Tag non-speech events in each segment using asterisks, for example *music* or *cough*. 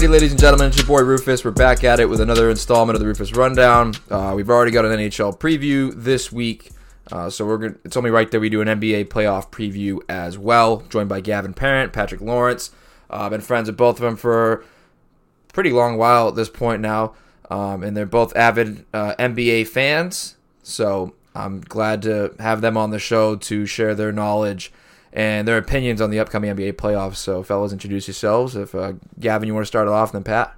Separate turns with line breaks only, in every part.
Alrighty, ladies and gentlemen, it's your boy Rufus. We're back at it with another installment of the Rufus Rundown. Uh, we've already got an NHL preview this week, uh, so we're gonna, it's only right that we do an NBA playoff preview as well. Joined by Gavin Parent, Patrick Lawrence. I've uh, been friends with both of them for a pretty long while at this point now, um, and they're both avid uh, NBA fans. So I'm glad to have them on the show to share their knowledge and their opinions on the upcoming NBA playoffs. So, fellas, introduce yourselves. If uh, Gavin, you want to start it off, then Pat.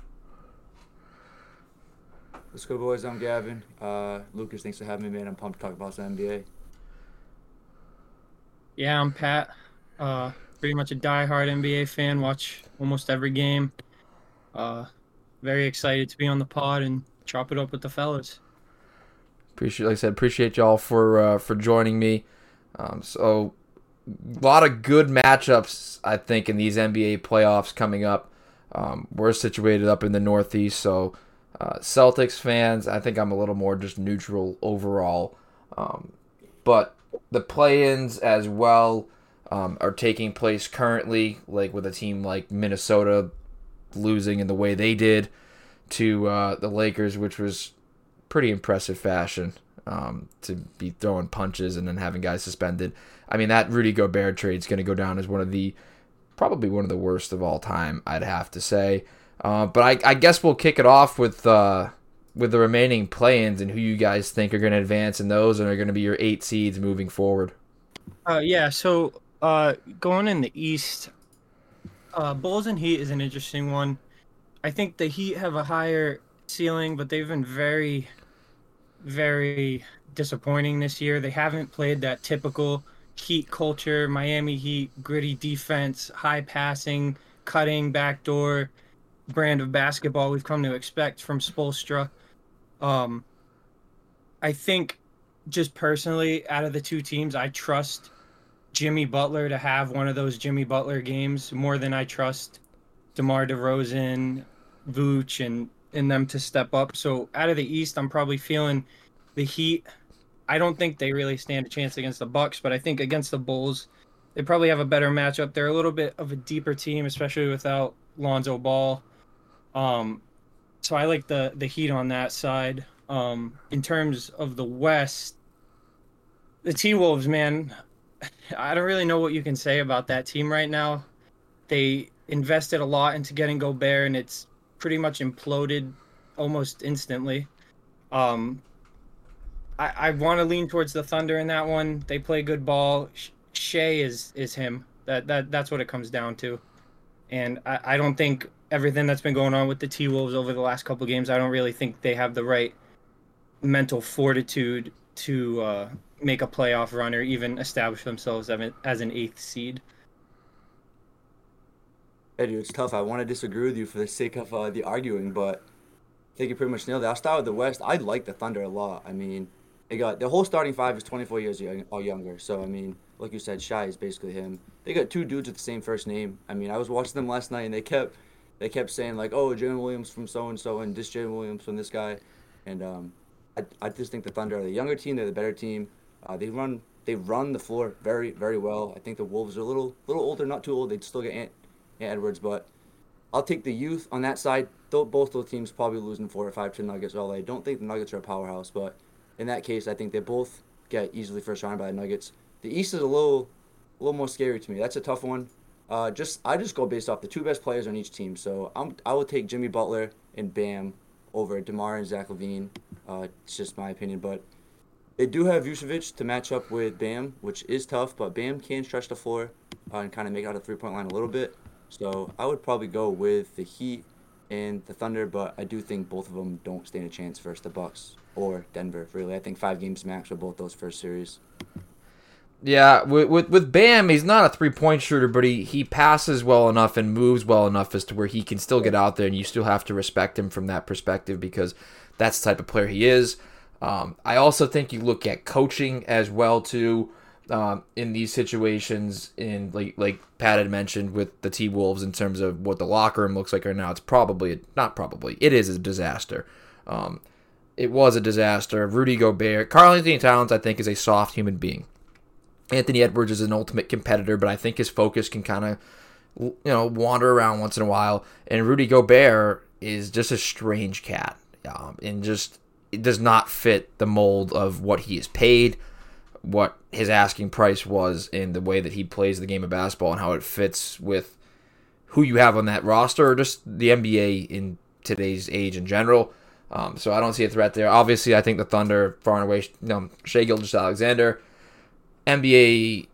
Let's go, boys. I'm Gavin. Uh, Lucas, thanks for having me, man. I'm pumped to talk about some NBA.
Yeah, I'm Pat. Uh, pretty much a die-hard NBA fan. Watch almost every game. Uh, very excited to be on the pod and chop it up with the fellas.
Appreciate, like I said, appreciate y'all for uh, for joining me. Um, so a lot of good matchups, I think, in these NBA playoffs coming up. Um, we're situated up in the Northeast, so uh, Celtics fans, I think I'm a little more just neutral overall. Um, but the play-ins as well um, are taking place currently, like with a team like Minnesota losing in the way they did to uh, the Lakers, which was pretty impressive fashion um, to be throwing punches and then having guys suspended. I mean, that Rudy Gobert trade is going to go down as one of the probably one of the worst of all time. I'd have to say. Uh, but I, I, guess we'll kick it off with uh, with the remaining play-ins and who you guys think are going to advance in those and are going to be your eight seeds moving forward.
Uh, yeah. So uh, going in the East, uh, Bulls and Heat is an interesting one. I think the Heat have a higher ceiling, but they've been very very disappointing this year. They haven't played that typical Heat culture, Miami Heat, gritty defense, high passing, cutting, backdoor brand of basketball we've come to expect from Spoelstra. Um, I think just personally, out of the two teams, I trust Jimmy Butler to have one of those Jimmy Butler games more than I trust DeMar DeRozan, Vooch, and in them to step up. So out of the East, I'm probably feeling the Heat. I don't think they really stand a chance against the Bucks, but I think against the Bulls, they probably have a better matchup. They're a little bit of a deeper team, especially without Lonzo Ball. Um, so I like the the Heat on that side. Um, in terms of the West, the T Wolves, man, *sighs* I don't really know what you can say about that team right now. They invested a lot into getting Gobert, and it's pretty much imploded almost instantly. Um, I, I want to lean towards the Thunder in that one. They play good ball. Shai is is him. That that that's what it comes down to. And I, I don't think everything that's been going on with the T Wolves over the last couple games. I don't really think they have the right mental fortitude to uh, make a playoff run or even establish themselves as an eighth seed.
Eddie, it's tough. I want to disagree with you for the sake of uh, the arguing, but I think you pretty much nailed it. I'll start with the West. I like the Thunder a lot. I mean, they got the whole starting five is 24 years young, or younger. So I mean, like you said, Shai is basically him. They got two dudes with the same first name. I mean, I was watching them last night, and they kept they kept saying like, "Oh, Jalen Williams from so and so, and this Jalen Williams from this guy," and um, I, I just think the Thunder are the younger team. They're the better team. Uh, they run they run the floor very very well. I think the Wolves are a little little older, not too old. They'd still get Edwards, but I'll take the youth on that side. Though both those teams probably losing four or five to Nuggets. All I don't think the Nuggets are a powerhouse, but in that case, I think they both get easily first round by the Nuggets. The East is a little, a little more scary to me. That's a tough one. Uh, just I just go based off the two best players on each team. So I'm I will take Jimmy Butler and Bam over Demar and Zach LaVine. Uh, it's just my opinion, but they do have Vucevic to match up with Bam, which is tough. But Bam can stretch the floor uh, and kind of make out a three point line a little bit. So I would probably go with the Heat and the Thunder, but I do think both of them don't stand a chance versus the Bucks or Denver. Really, I think five games max for both those first series.
Yeah, with, with with Bam, he's not a three point shooter, but he he passes well enough and moves well enough as to where he can still get out there, and you still have to respect him from that perspective because that's the type of player he is. Um, I also think you look at coaching as well too. Um, in these situations, in like like Pat had mentioned with the T Wolves, in terms of what the locker room looks like right now, it's probably not probably it is a disaster. Um, it was a disaster. Rudy Gobert, Karl-Anthony Towns, I think, is a soft human being. Anthony Edwards is an ultimate competitor, but I think his focus can kind of you know, wander around once in a while. And Rudy Gobert is just a strange cat, um, and just it does not fit the mold of what he is paid, what his asking price was, and the way that he plays the game of basketball, and how it fits with who you have on that roster, or just the NBA in today's age in general. Um, so I don't see a threat there. Obviously, I think the Thunder far and away, you know, Shai Gilgeous-Alexander, NBA,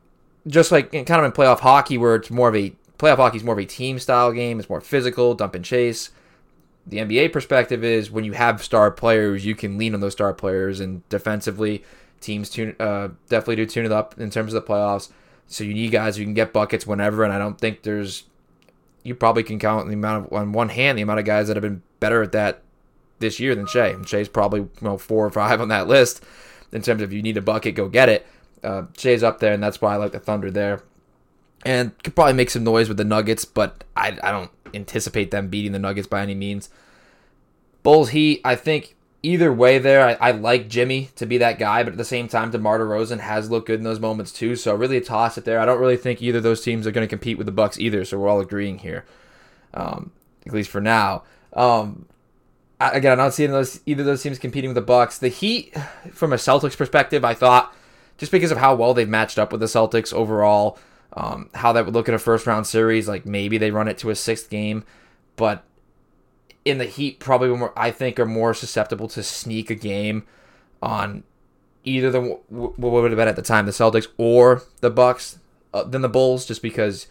just like kind of in playoff hockey, where it's more of a playoff hockey is more of a team style game. It's more physical, dump and chase. The NBA perspective is when you have star players, you can lean on those star players, and defensively, teams tune uh, definitely do tune it up in terms of the playoffs. So you need guys who can get buckets whenever, and I don't think there's you probably can count the amount of on one hand the amount of guys that have been better at that this year than Shai. And Shai's probably four or five on that list in terms of you need a bucket, go get it. Uh, Shai's up there, and that's why I like the Thunder there. And could probably make some noise with the Nuggets, but I, I don't anticipate them beating the Nuggets by any means. Bulls Heat, I think either way there, I, I, like Jimmy to be that guy, but at the same time, DeMar DeRozan has looked good in those moments too. So really a toss it there. I don't really think either of those teams are going to compete with the Bucks either. So we're all agreeing here, um, at least for now. Um, again, I'm not seeing those either of those teams competing with the Bucks. The Heat, from a Celtics perspective, I thought just because of how well they've matched up with the Celtics overall, um, how that would look in a first round series, like maybe they run it to a sixth game, but in the Heat, probably more I think are more susceptible to sneak a game on either the what would have been at the time the Celtics or the Bucks uh, than the Bulls, just because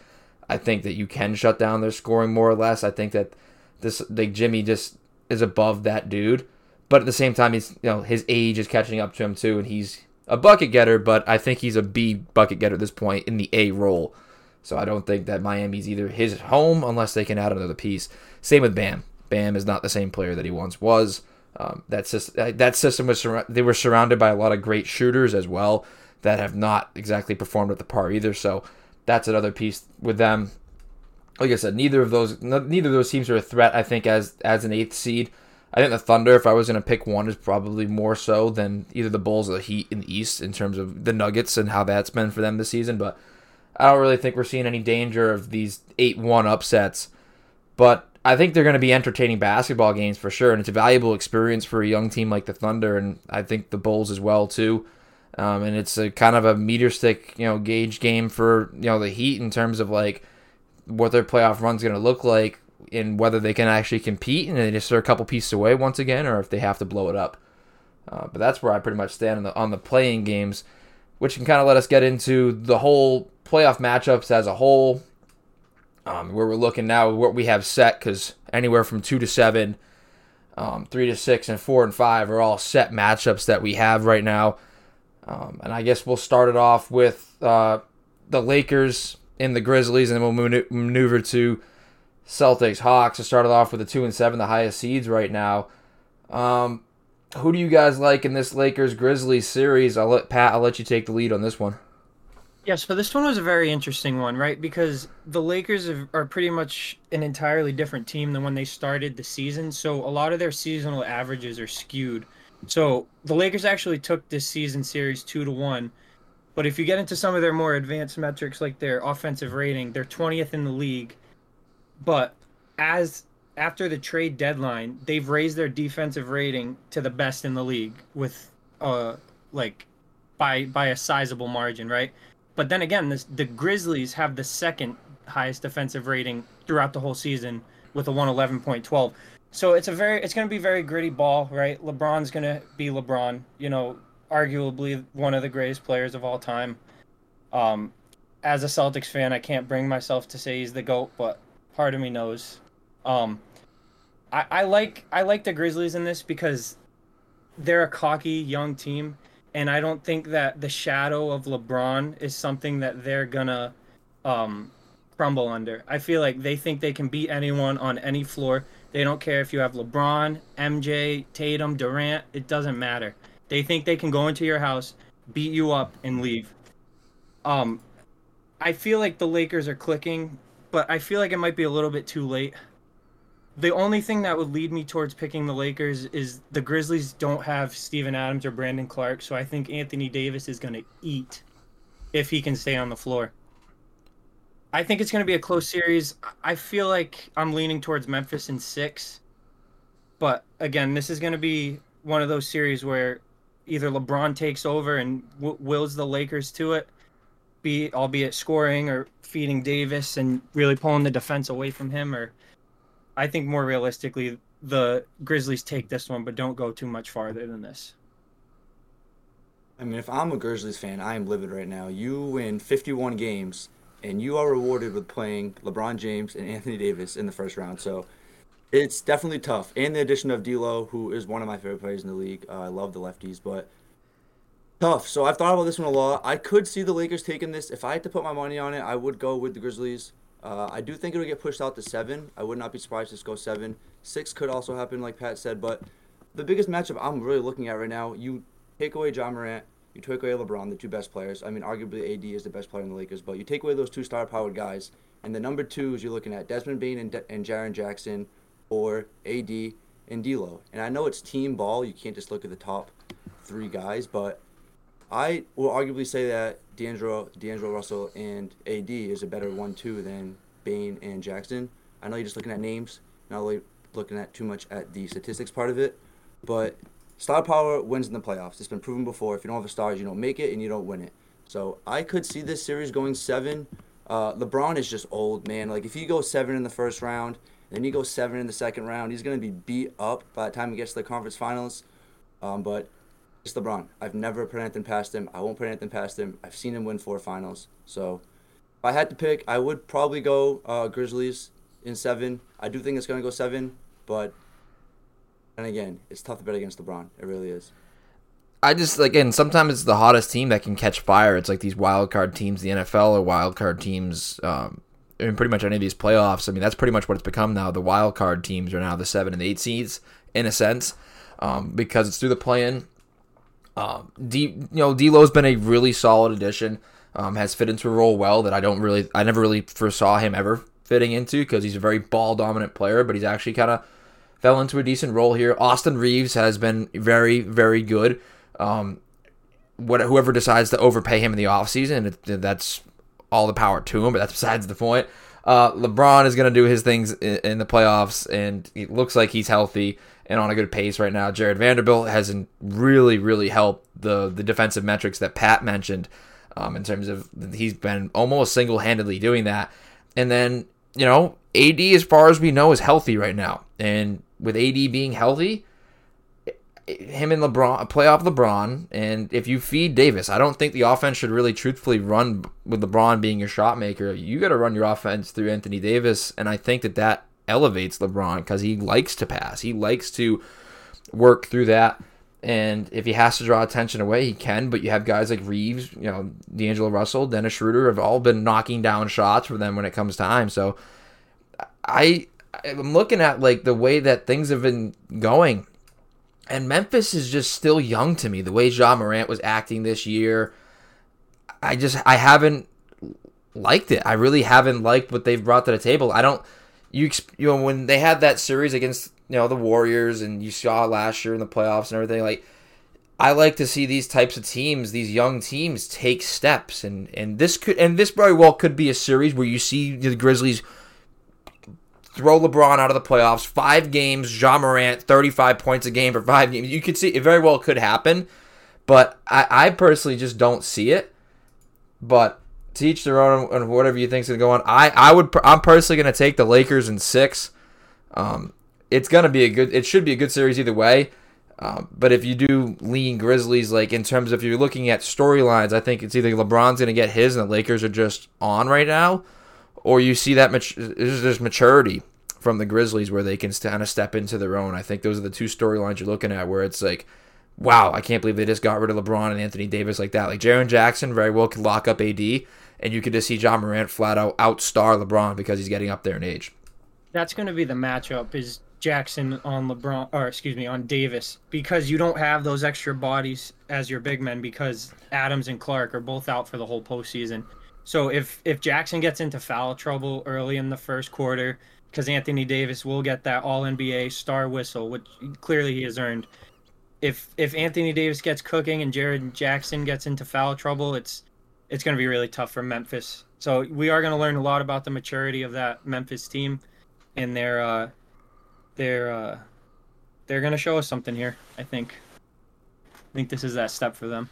I think that you can shut down their scoring more or less. I think that this like Jimmy just is above that dude. But at the same time, he's you know his age is catching up to him too, and he's a bucket getter. But I think he's a B bucket getter at this point in the A role. So I don't think that Miami's either his home unless they can add another piece. Same with Bam. Bam is not the same player that he once was. Um, that system, that system was they were surrounded by a lot of great shooters as well that have not exactly performed at the par either. So that's another piece with them like I said, neither of those neither of those teams are a threat. I think as as an eighth seed, I think the Thunder, if I was going to pick one, is probably more so than either the Bulls or the Heat in the East in terms of the Nuggets and how that's been for them this season. But I don't really think we're seeing any danger of these eight one upsets. But I think they're going to be entertaining basketball games for sure, and it's a valuable experience for a young team like the Thunder, and I think the Bulls as well too. Um, and it's a kind of a meter stick, you know, gauge game for you know the Heat in terms of like what their playoff run's going to look like and whether they can actually compete and they just are a couple pieces away once again or if they have to blow it up. Uh, but that's where I pretty much stand on the on the playing games, which can kind of let us get into the whole playoff matchups as a whole. Um, where we're looking now, what we have set, because anywhere from two to seven, um, three to six, and four and five are all set matchups that we have right now. Um, and I guess we'll start it off with uh, the Lakers and the Grizzlies, and then we'll maneuver to Celtics, Hawks. To start it off with the two and seven, the highest seeds right now. Um, who do you guys like in this Lakers Grizzlies series? I'll let Pat. I'll let you take the lead on this one.
Yeah, so this one was a very interesting one, right? Because the Lakers are pretty much an entirely different team than when they started the season. So a lot of their seasonal averages are skewed. So the Lakers actually took this season series two to one but if you get into some of their more advanced metrics, like their offensive rating, they're 20th in the league. But as after the trade deadline, they've raised their defensive rating to the best in the league with uh like by by a sizable margin, right? But then again, this, the Grizzlies have the second highest defensive rating throughout the whole season with a 111.12. So it's a very it's going to be very gritty ball, right? LeBron's going to be LeBron. You know, arguably one of the greatest players of all time. Um, as a Celtics fan, I can't bring myself to say he's the goat, but part of me knows. Um, I, I like I like the Grizzlies in this because they're a cocky young team, and I don't think that the shadow of LeBron is something that they're gonna um, crumble under. I feel like they think they can beat anyone on any floor. They don't care if you have LeBron, MJ, Tatum, Durant. It doesn't matter. They think they can go into your house, beat you up, and leave. Um, I feel like the Lakers are clicking, but I feel like it might be a little bit too late. The only thing that would lead me towards picking the Lakers is the Grizzlies don't have Steven Adams or Brandon Clarke, so I think Anthony Davis is going to eat if he can stay on the floor. I think it's going to be a close series. I feel like I'm leaning towards Memphis in six. But again, this is going to be one of those series where either LeBron takes over and w- wills the Lakers to it, be albeit scoring or feeding Davis and really pulling the defense away from him. Or I think more realistically, the Grizzlies take this one, but don't go too much farther than this.
I mean, if I'm a Grizzlies fan, I am livid right now. You win 51 games, and you are rewarded with playing LeBron James and Anthony Davis in the first round. So it's definitely tough. And the addition of D'Lo, who is one of my favorite players in the league. Uh, I love the lefties, but tough. So I've thought about this one a lot. I could see the Lakers taking this. If I had to put my money on it, I would go with the Grizzlies. Uh, I do think it'll get pushed out to seven. I would not be surprised to go seven. Six could also happen, like Pat said. But the biggest matchup I'm really looking at right now, you take away Ja Morant, you take away LeBron, the two best players. I mean, arguably AD is the best player in the Lakers, but you take away those two star-powered guys, and the number twos you're looking at Desmond Bane and, De- and Jaren Jackson, or AD and D'Lo. And I know it's team ball; you can't just look at the top three guys, but I will arguably say that D'Angelo, D'Angelo Russell and AD is a better one-two than Bane and Jackson. I know you're just looking at names, not really looking at too much at the statistics part of it, but star power wins in the playoffs. It's been proven before. If you don't have the stars, you don't make it and you don't win it. So I could see this series going seven. Uh, LeBron is just old, man. Like if you go seven in the first round, then you go seven in the second round, he's gonna be beat up by the time he gets to the conference finals. Um, but it's LeBron. I've never put anything past him. I won't put anything past him. I've seen him win four finals. So if I had to pick, I would probably go uh, Grizzlies in seven. I do think it's gonna go seven, but and again, it's tough to bet against LeBron. It really is.
I just again sometimes it's the hottest team that can catch fire. It's like these wild card teams, the NFL or wild card teams, um, in pretty much any of these playoffs. I mean, that's pretty much what it's become now. The wild card teams are now the seven and the eight seeds in a sense, um, because it's through the play-in. Um, D, you know, D'Lo's been a really solid addition. Um, has fit into a role well that I don't really, I never really foresaw him ever fitting into because he's a very ball dominant player, but he's actually kind of fell into a decent role here. Austin Reaves has been very, very good. Um, what whoever decides to overpay him in the offseason, that's all the power to him, but that's besides the point. Uh, LeBron is going to do his things in, in, the playoffs, and it looks like he's healthy and on a good pace right now. Jarred Vanderbilt hasn't really, really helped the the defensive metrics that Pat mentioned um, in terms of he's been almost single handedly doing that. And then, you know, AD, as far as we know, is healthy right now. And with AD being healthy, him and LeBron play off LeBron, and if you feed Davis, I don't think the offense should really truthfully run with LeBron being your shot maker. You got to run your offense through Anthony Davis, and I think that that elevates LeBron because he likes to pass. He likes to work through that, and if he has to draw attention away, he can. But you have guys like Reaves, you know, D'Angelo Russell, Dennis Schroeder have all been knocking down shots for them when it comes time. So I I'm looking at like the way that things have been going and Memphis is just still young to me. The way Ja Morant was acting this year, I just I haven't liked it. I really haven't liked what they've brought to the table. I don't you you know when they had that series against you know the Warriors and you saw last year in the playoffs and everything like I like to see these types of teams, these young teams take steps and and this could and this very well could be a series where you see the Grizzlies throw LeBron out of the playoffs. Five games, Ja Morant, 35 points a game for five games. You could see it very well could happen, but I, I personally just don't see it. But to each their own and whatever you think's gonna go on. I, I would I'm personally gonna take the Lakers in six. Um, it's gonna be a good. It should be a good series either way. Um, but if you do lean Grizzlies, like in terms of if you're looking at storylines, I think it's either LeBron's gonna get his and the Lakers are just on right now, or you see that mat- there's maturity from the Grizzlies where they can kind of step into their own. I think those are the two storylines you're looking at where it's like, wow, I can't believe they just got rid of LeBron and Anthony Davis like that. Like Jaren Jackson very well could lock up AD, and you could just see Ja Morant flat out outstar LeBron because he's getting up there in age.
That's going to be the matchup is Jackson on LeBron, or excuse me, on Davis, because you don't have those extra bodies as your big men because Adams and Clarke are both out for the whole postseason. So if if Jackson gets into foul trouble early in the first quarter, because Anthony Davis will get that All NBA star whistle, which clearly he has earned. If if Anthony Davis gets cooking and Jared Jackson gets into foul trouble, it's it's going to be really tough for Memphis. So we are going to learn a lot about the maturity of that Memphis team, and they're uh, they're uh, they're going to show us something here. I think. I think this is that step for them.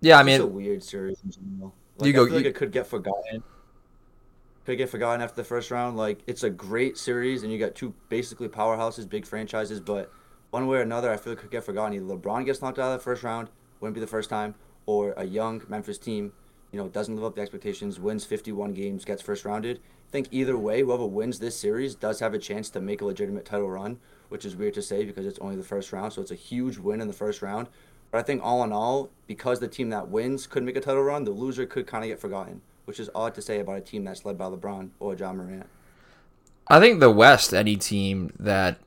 Yeah, I mean,
It's a weird series in general. Like,
You go-
I feel like it could get forgotten. Could get forgotten after the first round. Like it's a great series, and you got two basically powerhouses, big franchises. But one way or another, I feel it could get forgotten. Either LeBron gets knocked out of the first round, wouldn't be the first time, or a young Memphis team, you know, doesn't live up to expectations, wins 51 games, gets first rounded. I think either way, whoever wins this series does have a chance to make a legitimate title run, which is weird to say because it's only the first round, so it's a huge win in the first round. But I think all in all, because the team that wins could make a title run, the loser could kind of get forgotten, which is odd to say about a team that's led by LeBron or Ja Morant.
I think the West, any team that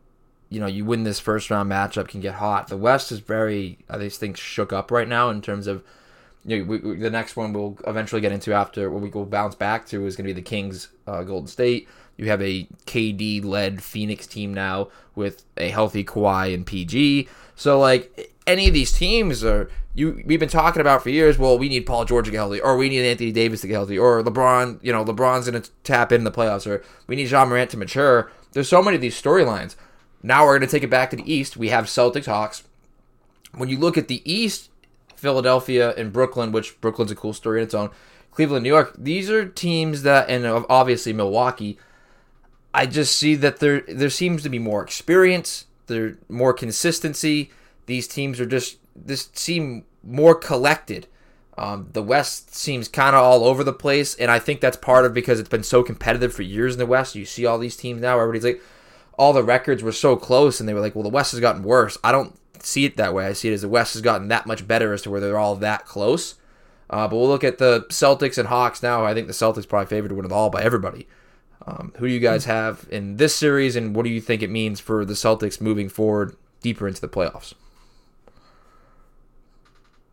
you know you win this first round matchup can get hot. The West is very, I think, shook up right now in terms of. You know, we, we, the next one we'll eventually get into after what we will bounce back to is going to be the Kings, uh, Golden State. You have a KD led Phoenix team now with a healthy Kawhi and PG. So like any of these teams are you we've been talking about for years. Well, we need Paul George to get healthy, or we need Anthony Davis to get healthy, or LeBron. You know, LeBron's going to tap in the playoffs, or we need Ja Morant to mature. There's so many of these storylines. Now we're going to take it back to the East. We have Celtics, Hawks. When you look at the East, Philadelphia and Brooklyn, which Brooklyn's a cool story in its own. Cleveland, New York. These are teams that, and obviously Milwaukee. I just see that there there seems to be more experience, there more consistency. These teams are just this seem more collected. Um, the West seems kind of all over the place, and I think that's part of because it's been so competitive for years in the West. You see all these teams now. Everybody's like, all the records were so close, and they were like, well, the West has gotten worse. I don't see it that way. I see it as the West has gotten that much better as to where they're all that close. Uh, but we'll look at the Celtics and Hawks now. I think the Celtics probably favored to win it all by everybody. Um, who do you guys have in this series, and what do you think it means for the Celtics moving forward deeper into the playoffs?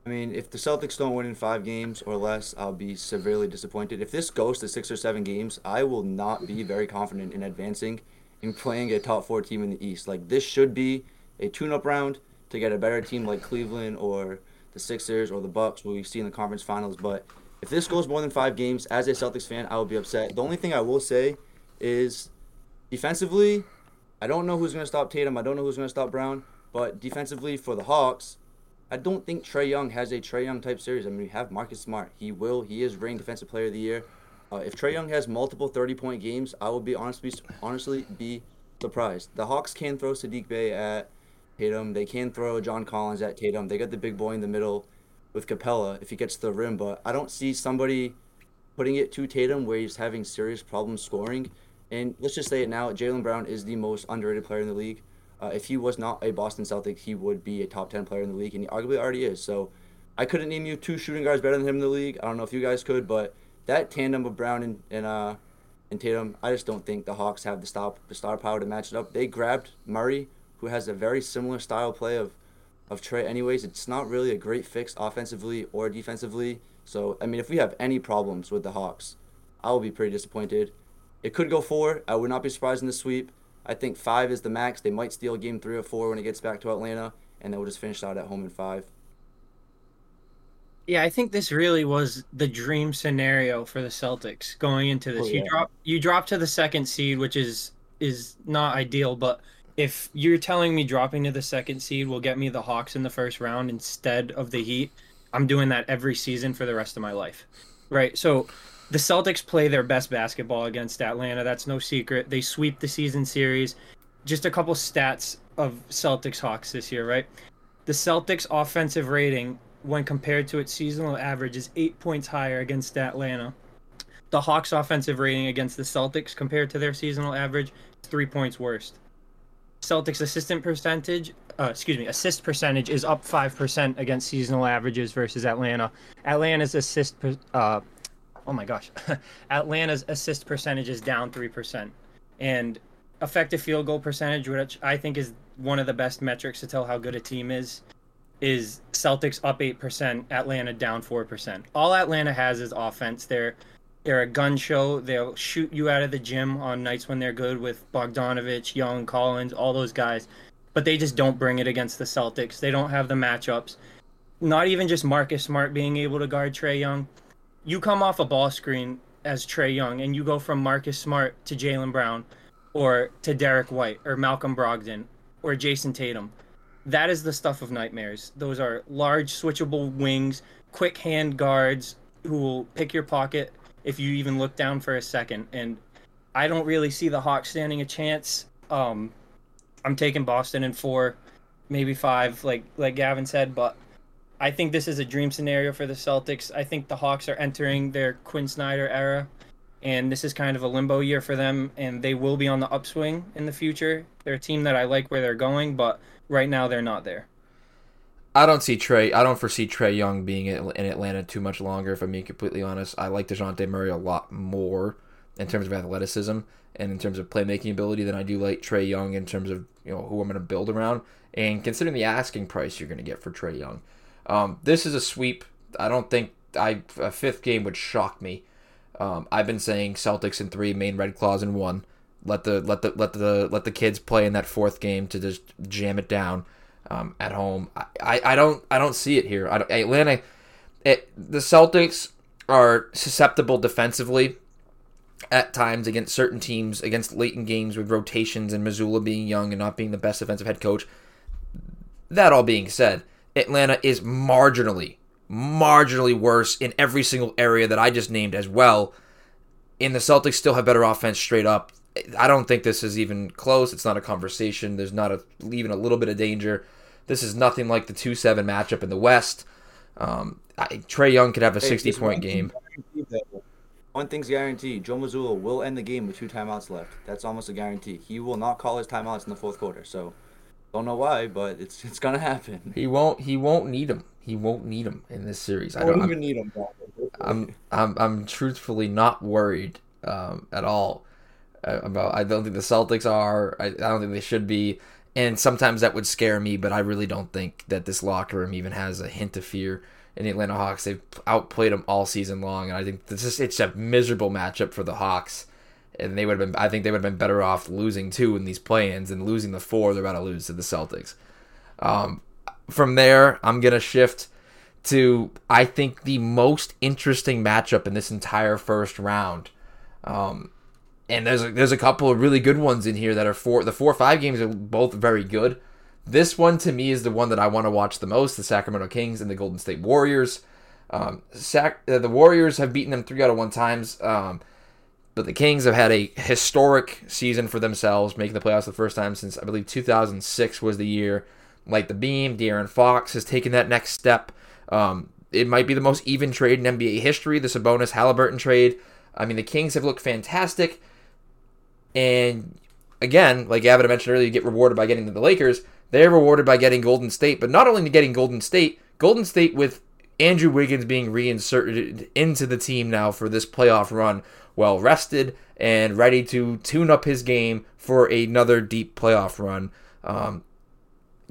I mean, if the Celtics don't win in five games or less, I'll be severely disappointed. If this goes to six or seven games, I will not be very confident in advancing and playing a top four team in the East. Like this should be a tune-up round to get a better team like Cleveland or the Sixers or the Bucks, who we've seen in the conference finals. But if this goes more than five games, as a Celtics fan, I will be upset. The only thing I will say is defensively, I don't know who's going to stop Tatum. I don't know who's going to stop Brown. But defensively for the Hawks, I don't think Trae Young has a Trae Young type series. I mean, we have Marcus Smart. He will. He is ring defensive player of the year. Uh, if Trae Young has multiple 30 point games, I will be honestly honestly be surprised. The Hawks can throw Sadiq Bey at Tatum. They can throw John Collins at Tatum. They got the big boy in the middle with Capela if he gets to the rim. But I don't see somebody putting it to Tatum where he's having serious problems scoring. And let's just say it now, Jaylen Brown is the most underrated player in the league. Uh, if he was not a Boston Celtic, he would be a top 10 player in the league, and he arguably already is. So I couldn't name you two shooting guards better than him in the league. I don't know if you guys could, but that tandem of Brown and, and, uh, and Tatum, I just don't think the Hawks have the, stop, the star power to match it up. They grabbed Murray, who has a very similar style play of, of Trae, anyways. It's not really a great fix offensively or defensively. So, I mean, if we have any problems with the Hawks, I will be pretty disappointed. It could go four. I would not be surprised in the sweep. I think five is the max. They might steal game three or four when it gets back to Atlanta, and then we'll just finish out at home in five.
Yeah, I think this really was the dream scenario for the Celtics going into this.
Oh,
You drop you drop to the second seed, which is is not ideal, but if you're telling me dropping to the second seed will get me the Hawks in the first round instead of the Heat, I'm doing that every season for the rest of my life. Right? So the Celtics play their best basketball against Atlanta. That's no secret. They sweep the season series. Just a couple stats of Celtics Hawks this year, right? The Celtics offensive rating when compared to its seasonal average is 8 points higher against Atlanta. The Hawks offensive rating against the Celtics compared to their seasonal average is 3 points worse. Celtics assistant percentage, uh, excuse me, assist percentage is up 5% against seasonal averages versus Atlanta. Atlanta's assist per, uh oh my gosh. *laughs* Atlanta's assist percentage is down 3%. And effective field goal percentage, which I think is one of the best metrics to tell how good a team is, is Celtics up 8%, Atlanta down 4%. All Atlanta has is offense. They're they're a gun show. They'll shoot you out of the gym on nights when they're good with Bogdanovich, Young, Collins, all those guys. But they just don't bring it against the Celtics. They don't have the matchups. not even just Marcus Smart being able to guard Trae Young. You come off a ball screen as Trae Young and you go from Marcus Smart to Jaylen Brown or to Derrick White or Malcolm Brogdon or Jayson Tatum. That is the stuff of nightmares. Those are large switchable wings, quick hand guards who will pick your pocket if you even look down for a second. And I don't really see the Hawks standing a chance. Um, I'm taking Boston in four, maybe five, like like Gavin said, but I think this is a dream scenario for the Celtics. I think the Hawks are entering their Quin Snyder era, and this is kind of a limbo year for them, and they will be on the upswing in the future. They're a team that I like where they're going, but right now they're not there.
I don't see Trae. I don't foresee Trae Young being in Atlanta too much longer. If I'm being completely honest, I like Dejounte Murray a lot more in terms of athleticism and in terms of playmaking ability than I do like Trae Young in terms of you know who I'm going to build around. And considering the asking price you're going to get for Trae Young, um, this is a sweep. I don't think I a fifth game would shock me. Um, I've been saying Celtics in three, Maine Red Claws in one. Let the let the let the let the kids play in that fourth game to just jam it down um, at home. I, I, I, don't I don't see it here. I Atlanta, it, the Celtics are susceptible defensively at times against certain teams, against late in games with rotations and Mazzulla being young and not being the best defensive head coach. That all being said, Atlanta is marginally, marginally worse in every single area that I just named as well. And the Celtics still have better offense straight up. I don't think this is even close. It's not a conversation. There's not a, even a little bit of danger. This is nothing like the 2 7 matchup in the West. Um, Trae Young could have a 60 point game.
One thing's guaranteed: Joe Mazzulla will end the game with two timeouts left. That's almost a guarantee. He will not call his timeouts in the fourth quarter. So, don't know why, but it's it's gonna happen.
He won't. He won't need him. He won't need him in this series.
I don't, even need him.
I'm I'm I'm truthfully not worried um, at all about. I don't think the Celtics are. I, I don't think they should be. And sometimes that would scare me, but I really don't think that this locker room even has a hint of fear in the Atlanta Hawks. They've outplayed them all season long, and I think this is it's a miserable matchup for the Hawks. And they would have been, I think they would have been better off losing two in these play-ins and losing the four they're about to lose to the Celtics. Um, from there, I'm gonna shift to I think the most interesting matchup in this entire first round. Um, and there's a, there's a couple of really good ones in here that are four. The four or five games are both very good. This one to me is the one that I want to watch the most: the Sacramento Kings and the Golden State Warriors. Um, Sac- uh, the Warriors have beaten them three out of one times, um, but the Kings have had a historic season for themselves, making the playoffs the first time since I believe 2006 was the year. Like the beam, De'Aaron Fox has taken that next step. Um, it might be the most even trade in NBA history. The Sabonis Halliburton trade. I mean, the Kings have looked fantastic. And again, like Gavin mentioned earlier, you get rewarded by getting to the Lakers. They're rewarded by getting Golden State, but not only to getting Golden State, Golden State with Andrew Wiggins being reinserted into the team now for this playoff run, well rested and ready to tune up his game for another deep playoff run. Um,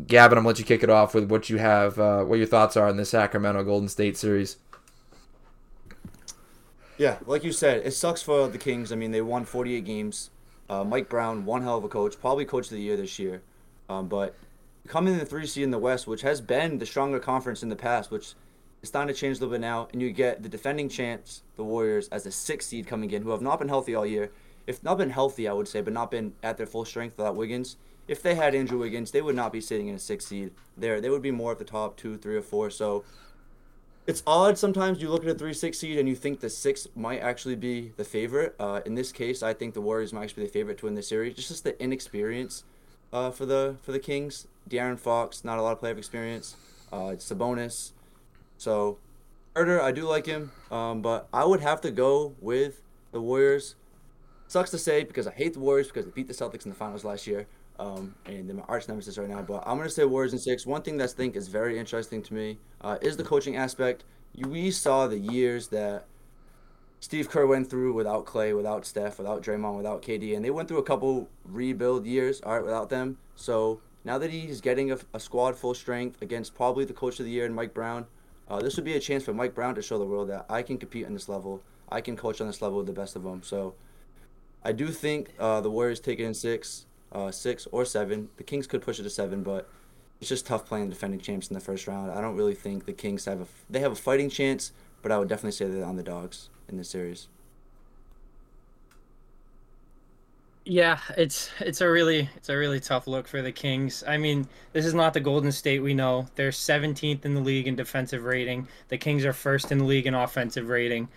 Gavin, I'm gonna let you kick it off with what you have, uh, what your thoughts are on the Sacramento Golden State series.
Yeah, like you said, it sucks for the Kings. I mean, they won 48 games. Uh, Mike Brown, one hell of a coach, probably coach of the year this year. Um, but coming in the three seed in the West, which has been the stronger conference in the past, which is starting to change a little bit now, and you get the defending champs, the Warriors, as a six seed coming in, who have not been healthy all year. If not been healthy, I would say, but not been at their full strength without Wiggins. If they had Andrew Wiggins, they would not be sitting in a six seed. There, they would be more at the top two, three, or four. So it's odd sometimes you look at a three six seed and you think the six might actually be the favorite. Uh, in this case, I think the Warriors might actually be the favorite to win the series. Just, just the inexperience uh, for the for the Kings. De'Aaron Fox, not a lot of playoff experience. Uh, it's Sabonis, so Huerter, I do like him, um, but I would have to go with the Warriors. Sucks to say because I hate the Warriors because they beat the Celtics in the finals last year. Um, and my arch nemesis right now. But I'm gonna say Warriors in six. One thing that I think is very interesting to me uh, is the coaching aspect. We saw the years that Steve Kerr went through without Clay, without Steph, without Draymond, without KD, and they went through a couple rebuild years, all right, without them. So now that he's getting a, a squad full strength against probably the coach of the year and Mike Brown, uh, this would be a chance for Mike Brown to show the world that I can compete on this level. I can coach on this level with the best of them. So I do think uh, the Warriors take it in six uh, six or seven. The Kings could push it to seven, but it's just tough playing defending champs in the first round. I don't really think the Kings have a they have a fighting chance, but I would definitely say they're on the dogs in this series.
Yeah, it's it's a really it's a really tough look for the Kings. I mean, this is not the Golden State we know. They're 17th in the league in defensive rating. The Kings are first in the league in offensive rating.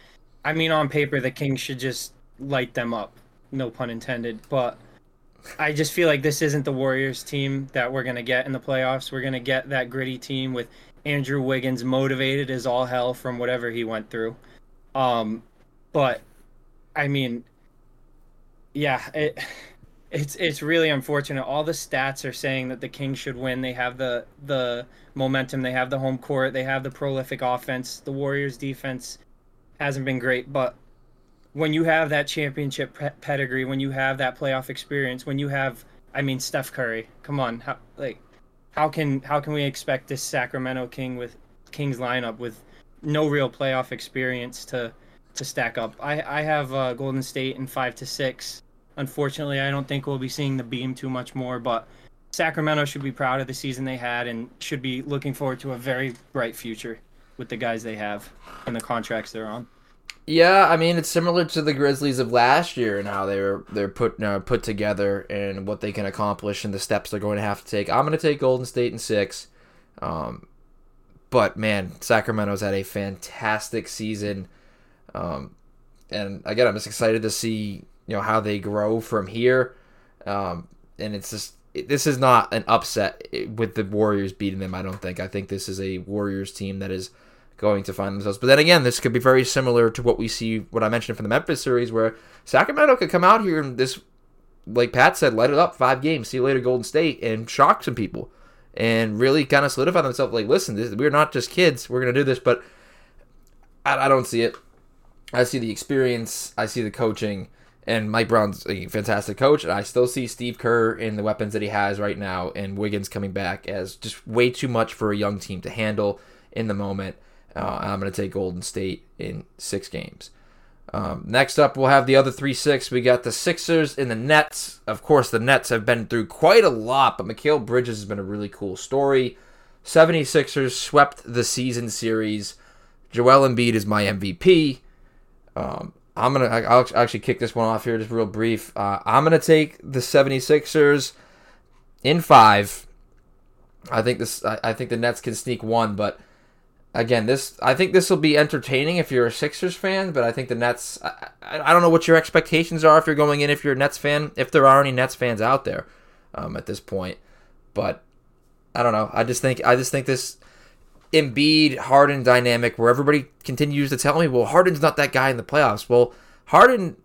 I mean, on paper, the Kings should just light them up. No pun intended. But I just feel like this isn't the Warriors team that we're gonna get in the playoffs. We're gonna get that gritty team with Andrew Wiggins motivated as all hell from whatever he went through. Um, but I mean, yeah, it it's it's really unfortunate. All the stats are saying that the Kings should win. They have the the momentum. They have the home court. They have the prolific offense. The Warriors' defense hasn't been great, but when you have that championship pedigree, when you have that playoff experience, when you have, I mean, Steph Curry, come on, how, like, how can how can we expect this Sacramento King with Kings lineup with no real playoff experience to to stack up? I I have uh, Golden State in five to six. Unfortunately, I don't think we'll be seeing the beam too much more, but Sacramento should be proud of the season they had and should be looking forward to a very bright future with the guys they have and the contracts they're on.
Yeah, I mean it's similar to the Grizzlies of last year and how they're they're put uh, put together and what they can accomplish and the steps they're going to have to take. I'm going to take Golden State in six, um, but man, Sacramento's had a fantastic season, um, and again, I'm just excited to see you know how they grow from here, um, and it's just this is not an upset with the Warriors beating them. I don't think. I think this is a Warriors team that is going to find themselves. But then again, this could be very similar to what we see, what I mentioned from the Memphis series, where Sacramento could come out here and this, like Pat said, light it up five games, see you later, Golden State, and shock some people, and really kind of solidify themselves. Like, listen, this, we're not just kids. We're gonna do this, but I, I don't see it. I see the experience. I see the coaching. And Mike Brown's a fantastic coach, and I still see Steve Kerr in the weapons that he has right now, and Wiggins coming back as just way too much for a young team to handle in the moment. Uh, I'm going to take Golden State in six games. Um, next up, we'll have the other three six. We got the Sixers and the Nets. Of course, the Nets have been through quite a lot, but Mikal Bridges has been a really cool story. 76ers swept the season series. Joel Embiid is my MVP. Um, I'm gonna. I'll actually kick this one off here, just real brief. Uh, I'm gonna take the 76ers in five. I think this. I, I think the Nets can sneak one, but again, this I think this will be entertaining if you're a Sixers fan, but I think the Nets. I, I, don't know what your expectations are if you're going in if you're a Nets fan, if there are any Nets fans out there um, at this point, but I don't know. I just think I just think this Embiid Harden dynamic where everybody continues to tell me, well, Harden's not that guy in the playoffs. Well, Harden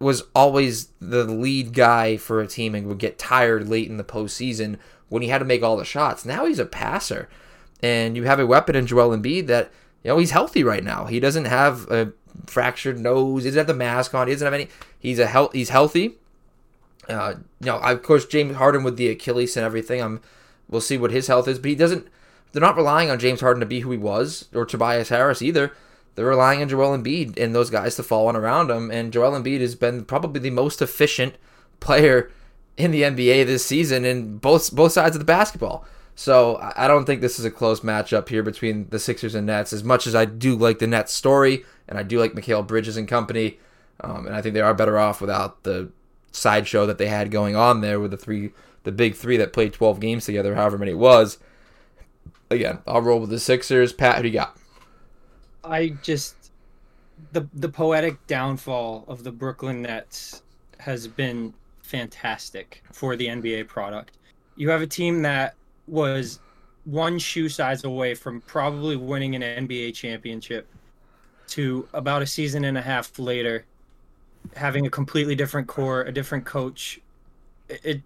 was always the lead guy for a team and would get tired late in the postseason when he had to make all the shots. Now he's a passer and you have a weapon in Joel Embiid that you know he's healthy right now. He doesn't have a fractured nose. He doesn't have the mask on. He doesn't have any. He's a health. He's healthy. Uh, you know, of course, James Harden with the Achilles and everything. I'm. We'll see what his health is, but he doesn't. They're not relying on James Harden to be who he was, or Tobias Harris either. They're relying on Joel Embiid and those guys to fall on around him. And Joel Embiid has been probably the most efficient player in the NBA this season in both both sides of the basketball. So I don't think this is a close matchup here between the Sixers and Nets. As much as I do like the Nets story and I do like Mikal Bridges and company, um, and I think they are better off without the sideshow that they had going on there with the three, the big three that played 12 games together, however many it was. Again, I'll roll with the Sixers. Pat, who do you got?
I just the the poetic downfall of the Brooklyn Nets has been fantastic for the NBA product. You have a team that was one shoe size away from probably winning an NBA championship to about a season and a half later having a completely different core, a different coach. It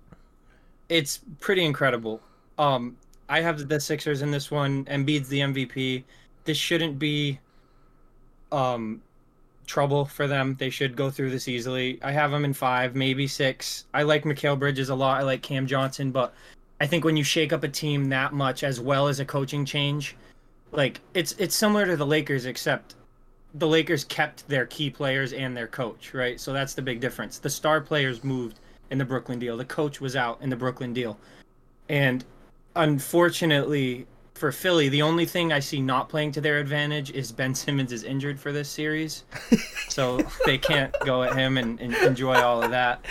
it's pretty incredible. Um I have the Sixers in this one. Embiid's the MVP. This shouldn't be um trouble for them. They should go through this easily. I have them in 5, maybe 6. I like Mikal Bridges a lot. I like Cam Johnson, but I think when you shake up a team that much as well as a coaching change, like it's it's similar to the Lakers except the Lakers kept their key players and their coach, right? So that's the big difference. The star players moved in the Brooklyn deal. The coach was out in the Brooklyn deal. And unfortunately for Philly, the only thing I see not playing to their advantage is Ben Simmons is injured for this series, so they can't go at him and, and enjoy all of that.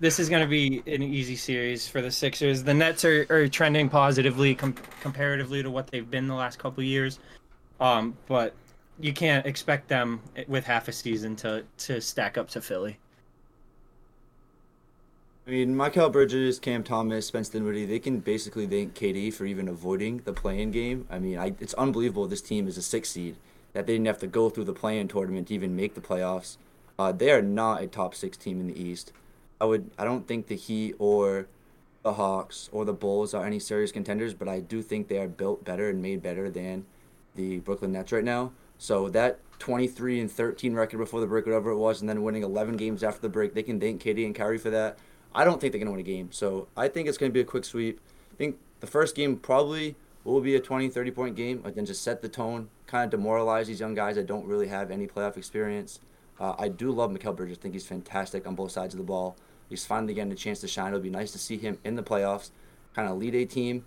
This is going to be an easy series for the Sixers. The Nets are, are trending positively com- comparatively to what they've been the last couple years, um, but you can't expect them with half a season to to stack up to Philly.
I mean, Mikal Bridges, Cam Thomas, Spence Dinwiddie, they can basically thank KD for even avoiding the play-in game. I mean, I, it's unbelievable this team is a six seed, that they didn't have to go through the play-in tournament to even make the playoffs. Uh, they are not a top six team in the East. I would, I don't think the Heat or the Hawks or the Bulls are any serious contenders, but I do think they are built better and made better than the Brooklyn Nets right now. So that 23 and 13 record before the break, whatever it was, and then winning 11 games after the break, they can thank KD and Kyrie for that. I don't think they're going to win a game. So I think it's going to be a quick sweep. I think the first game probably will be a 20, 30 point game, but then just set the tone, kind of demoralize these young guys that don't really have any playoff experience. Uh, I do love Mikal Bridges. I think he's fantastic on both sides of the ball. He's finally getting a chance to shine. It'll be nice to see him in the playoffs, kind of lead a team.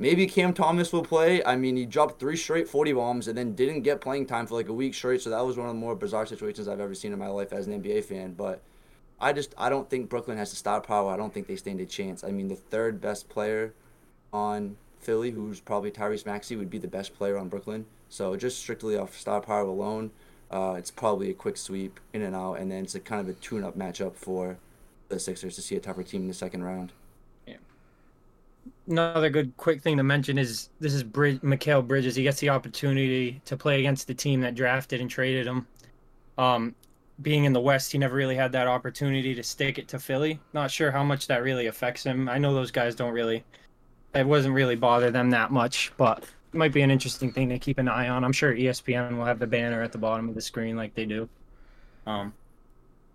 Maybe Cam Thomas will play. I mean, he dropped three straight 40 bombs and then didn't get playing time for like a week straight. So that was one of the more bizarre situations I've ever seen in my life as an NBA fan. But I just I don't think Brooklyn has the star power. I don't think they stand a chance. I mean, the third best player on Philly, who's probably Tyrese Maxey, would be the best player on Brooklyn. So just strictly off star power alone, uh, it's probably a quick sweep in and out, and then it's a kind of a tune-up matchup for the Sixers to see a tougher team in the second round.
Yeah. Another good quick thing to mention is this is Brid- Mikal Bridges. He gets the opportunity to play against the team that drafted and traded him. Um, being in the West, he never really had that opportunity to stick it to Philly. Not sure how much that really affects him. I know those guys don't really, it wasn't really bother them that much, but it might be an interesting thing to keep an eye on. I'm sure ESPN will have the banner at the bottom of the screen like they do. Um,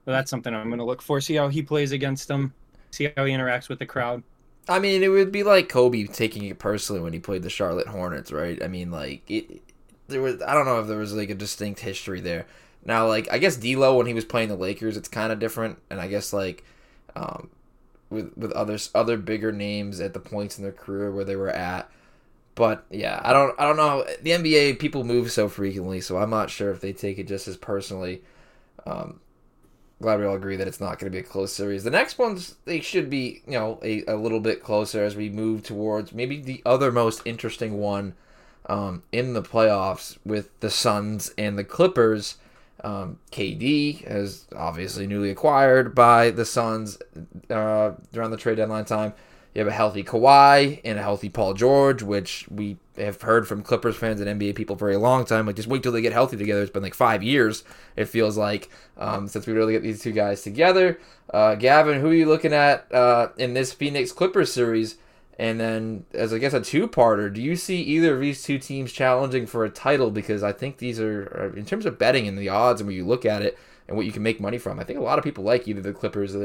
so that's something I'm going to look for. See how he plays against them. See how he interacts with the crowd.
I mean, it would be like Kobe taking it personally when he played the Charlotte Hornets, right? I mean, like it. There was I don't know if there was like a distinct history there. Now, like I guess D'Lo when he was playing the Lakers, it's kind of different, and I guess like um, with with others other bigger names at the points in their career where they were at. But yeah, I don't I don't know. The NBA people move so frequently, so I'm not sure if they take it just as personally. Um, glad we all agree that it's not going to be a close series. The next ones they should be you know a, a little bit closer as we move towards maybe the other most interesting one um, in the playoffs with the Suns and the Clippers. Um, KD is obviously newly acquired by the Suns uh, around the trade deadline time. You have a healthy Kawhi and a healthy Paul George, which we have heard from Clippers fans and NBA people for a long time. Like, just wait till they get healthy together. It's been like five years, it feels like, um, since we really get these two guys together. Uh, Gavin, who are you looking at uh, in this Phoenix Clippers series? And then, as I guess a two-parter, do you see either of these two teams challenging for a title? Because I think these are, in terms of betting and the odds, and when you look at it and what you can make money from, I think a lot of people like either the Clippers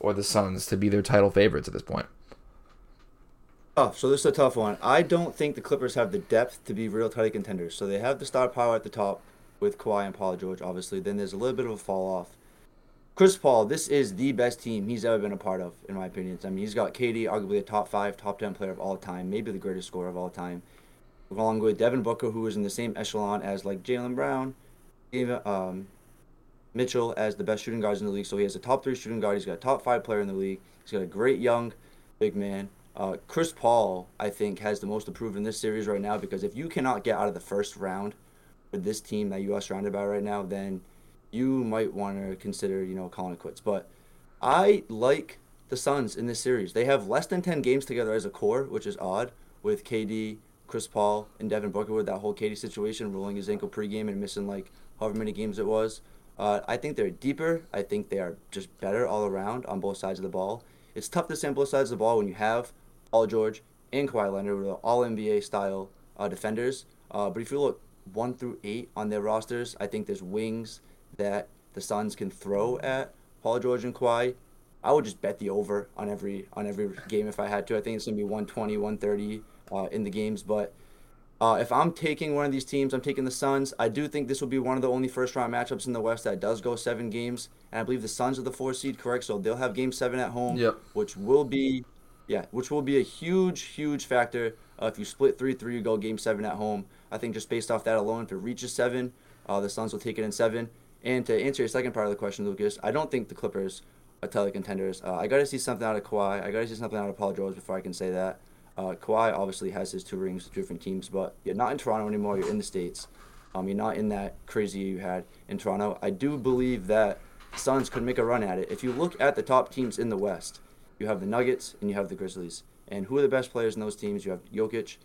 or the Suns to be their title favorites at this point.
Oh, so this is a tough one. I don't think the Clippers have the depth to be real title contenders. So they have the star power at the top with Kawhi and Paul George, obviously. Then there's a little bit of a fall off Chris Paul, this is the best team he's ever been a part of, in my opinion. I mean, he's got KD, arguably a top five, top ten player of all time, maybe the greatest scorer of all time, along with Devin Booker, who is in the same echelon as like Jaylen Brown, even um, Mitchell as the best shooting guards in the league. So he has a top three shooting guard. He's got a top five player in the league. He's got a great young big man. Uh, Chris Paul, I think, has the most to prove in this series right now because if you cannot get out of the first round with this team that you are surrounded by right now, then you might want to consider, you know, calling it quits. But I like the Suns in this series. They have less than 10 games together as a core, which is odd, with KD, Chris Paul, and Devin Booker with that whole KD situation, rolling his ankle pregame and missing like however many games it was. Uh, I think they're deeper. I think they are just better all around on both sides of the ball. It's tough to both sides of the ball when you have Paul George and Kawhi Leonard, with all NBA style uh, defenders. Uh, but if you look one through eight on their rosters, I think there's wings that the Suns can throw at Paul George and Kawhi, I would just bet the over on every on every game if I had to. I think it's gonna be 120, 130 uh, in the games. But uh, if I'm taking one of these teams, I'm taking the Suns. I do think this will be one of the only first round matchups in the West that does go seven games, and I believe the Suns are the four seed, correct? So they'll have Game Seven at home,
yep.
which will be Yeah, which will be a huge, huge factor. Uh, if you split 3 3, you go game seven at home. I think just based off that alone, if it reaches seven, uh, the Suns will take it in seven. And to answer your second part of the question, Lucas, I don't think the Clippers are title contenders. Uh, I got to see something out of Kawhi. I got to see something out of Paul George before I can say that. Uh, Kawhi obviously has his two rings with different teams, but you're not in Toronto anymore. You're in the States. Um, you're not in that crazy you had in Toronto. I do believe that Suns could make a run at it. If you look at the top teams in the West, you have the Nuggets and you have the Grizzlies. And who are the best players in those teams? You have Jokic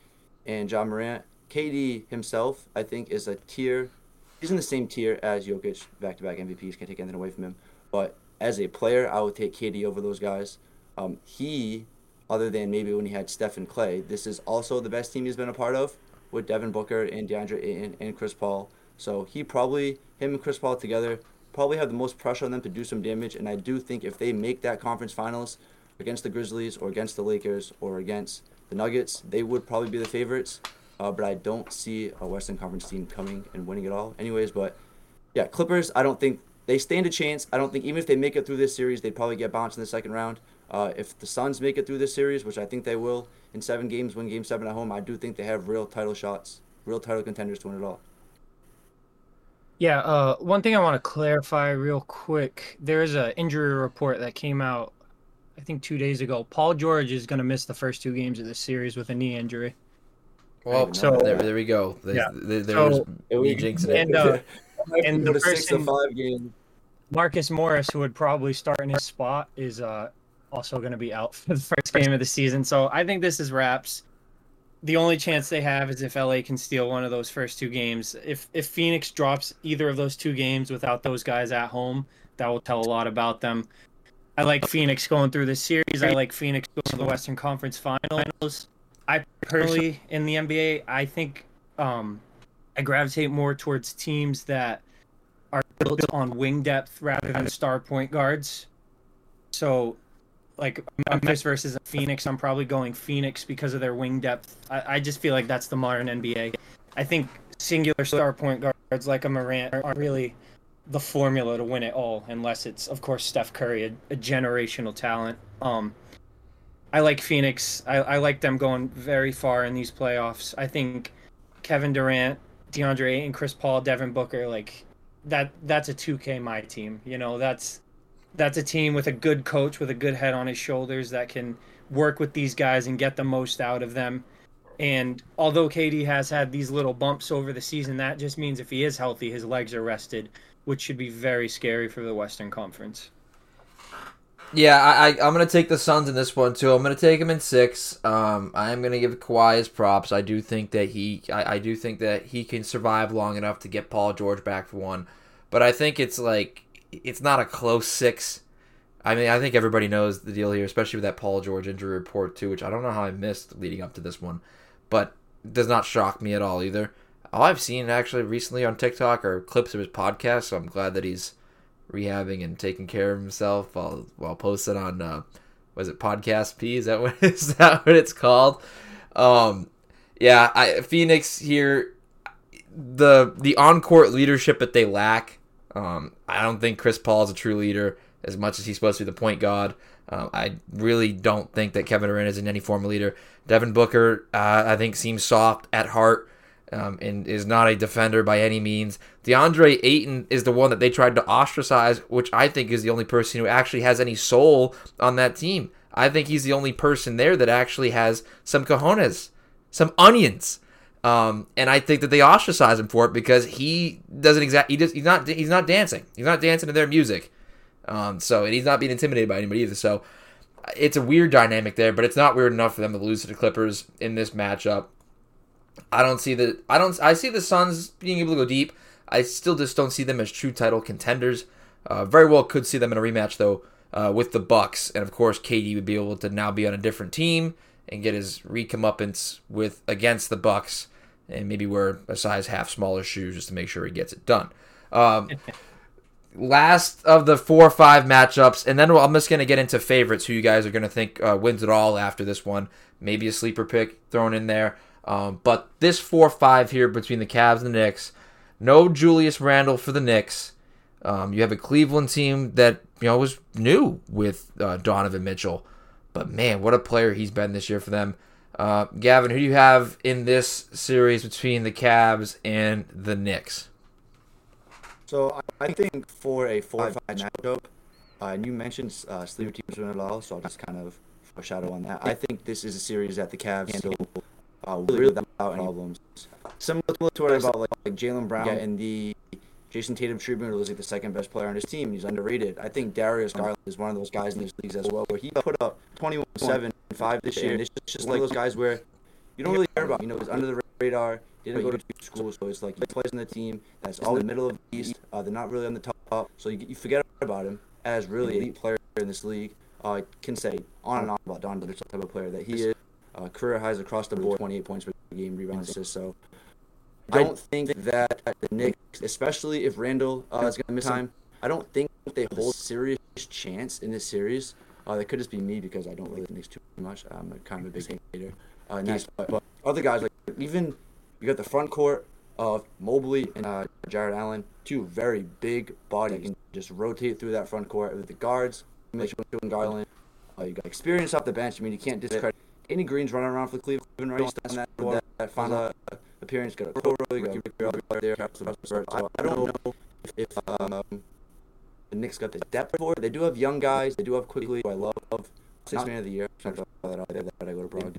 and Ja Morant. KD himself, I think, is a tier. He's in the same tier as Jokic, back-to-back MVPs. Can't take anything away from him. But as a player, I would take KD over those guys. Um, he, other than maybe when he had Steph and Clay, this is also the best team he's been a part of with Devin Booker and DeAndre Ayton and Chris Paul. So he probably, him and Chris Paul together, probably have the most pressure on them to do some damage. And I do think if they make that conference finals against the Grizzlies or against the Lakers or against the Nuggets, they would probably be the favorites. Uh, but I don't see a Western Conference team coming and winning it all. Anyways, but yeah, Clippers, I don't think they stand a chance. I don't think even if they make it through this series, they'd probably get bounced in the second round. Uh, if the Suns make it through this series, which I think they will, in seven games, win game seven at home, I do think they have real title shots, real title contenders to win it all.
Yeah, uh, one thing I want to clarify real quick. There is an injury report that came out, I think, two days ago. Paul George is going to miss the first two games of this series with a knee injury.
Well,
So-
there, there we go. There,
Yeah.
there, there's
So-
me jinxing it.
And, uh, *laughs* and the
to six
person-
five games.
Marcus Morris, who would probably start in his spot, is uh, also going to be out *laughs* for the first game of the season. So I think this is wraps. The only chance they have is if LA can steal one of those first two games. If if Phoenix drops either of those two games without those guys at home, that will tell a lot about them. I like Phoenix going through this series. I like Phoenix going to the Western Conference Finals. I personally, in the NBA, I think um, I gravitate more towards teams that are built on wing depth rather than star point guards. So, like Memphis versus Phoenix, I'm probably going Phoenix because of their wing depth. I, I just feel like that's the modern NBA. I think singular star point guards like a Morant are really the formula to win it all, unless it's, of course, Steph Curry, a, a generational talent. Um, I like Phoenix. I, I like them going very far in these playoffs. I think Kevin Durant, DeAndre Ayton, Chris Paul, Devin Booker, like that that's a 2K my team. You know, that's that's a team with a good coach with a good head on his shoulders that can work with these guys and get the most out of them. And although KD has had these little bumps over the season, that just means if he is healthy, his legs are rested, which should be very scary for the Western Conference.
Yeah, I, I I'm gonna take the Suns in this one too. I'm gonna take him in six. Um, I am gonna give Kawhi his props. I do think that he I, I do think that he can survive long enough to get Paul George back for one, but I think it's like it's not a close six. I mean, I think everybody knows the deal here, especially with that Paul George injury report too, which I don't know how I missed leading up to this one, but does not shock me at all either. All I've seen actually recently on TikTok are clips of his podcast, so I'm glad that he's rehabbing and taking care of himself while while posted on uh was it podcast P? Is that *laughs* what is that what it's called? Um yeah, I Phoenix here the the on court leadership that they lack. Um I don't think Chris Paul is a true leader as much as he's supposed to be the point guard. Um, I really don't think that Kevin Durant is in any form of leader. Devin Booker, uh, I think, seems soft at heart um, and is not a defender by any means. DeAndre Ayton is the one that they tried to ostracize, which I think is the only person who actually has any soul on that team. I think he's the only person there that actually has some cojones, some onions. Um, and I think that they ostracize him for it because he doesn't exactly he does, he's not he's not dancing. He's not dancing to their music. Um, so and he's not being intimidated by anybody either. So it's a weird dynamic there, but it's not weird enough for them to lose to the Clippers in this matchup. I don't see the I don't I see the Suns being able to go deep. I still just don't see them as true title contenders. Uh, very well could see them in a rematch though uh, with the Bucks, and of course KD would be able to now be on a different team and get his recomeuppance with against the Bucks, and maybe wear a size half smaller shoes just to make sure he gets it done. Um, *laughs* last of the four or five matchups, and then I'm just going to get into favorites who you guys are going to think uh, wins it all after this one. Maybe a sleeper pick thrown in there. Um, but this 4 5 here between the Cavs and the Knicks, no Julius Randle for the Knicks. Um, you have a Cleveland team that you know was new with uh, Donovan Mitchell, but man, what a player he's been this year for them. Uh, Gavin, who do you have in this series between the Cavs and the Knicks?
So I think for a four-five matchup, uh, and you mentioned uh, sleeper teams as well, so I'll just kind of foreshadow on that. I think this is a series that the Cavs handle uh, really without any problems. Similar to what I about like, like Jaylen Brown and the Jayson Tatum treatment was like the second best player on his team. He's underrated. I think Darius Garland is one of those guys in these leagues as well, where he put up 21, 7, 5 this year. And it's just like those guys where you don't really care about. You know, he's under the radar. Didn't go to school, so it's like he plays in the team that's all in the middle of the East. Uh, they're not really on the top, so you, you forget about him as really elite player in this league. Uh, I can say on and on about Don Butler, type of player that he is. Uh, career highs across the board, 28 points per game, rebounds, assists. So I don't think that the Knicks, especially if Randle uh, is going to miss time, I don't think they hold serious chance in this series. Uh, that could just be me because I don't really like the Knicks too much. I'm a, kind of a big hater. Uh, Knicks, but, but other guys like even you got the front court of Mobley and uh, Jarrett Allen, two very big bodies, can just rotate through that front court with the guards. Garland, uh, you got experience off the bench. I mean, you can't discredit any Green's running around for Cleveland right on that, that, that final uh, appearance. Got a Coro, you got Ricky there. So I don't know if, if um, the Knicks got the depth for it. They do have young guys. They do have Quickley. Who I love. Six man of the year. that out there that I go to Prague,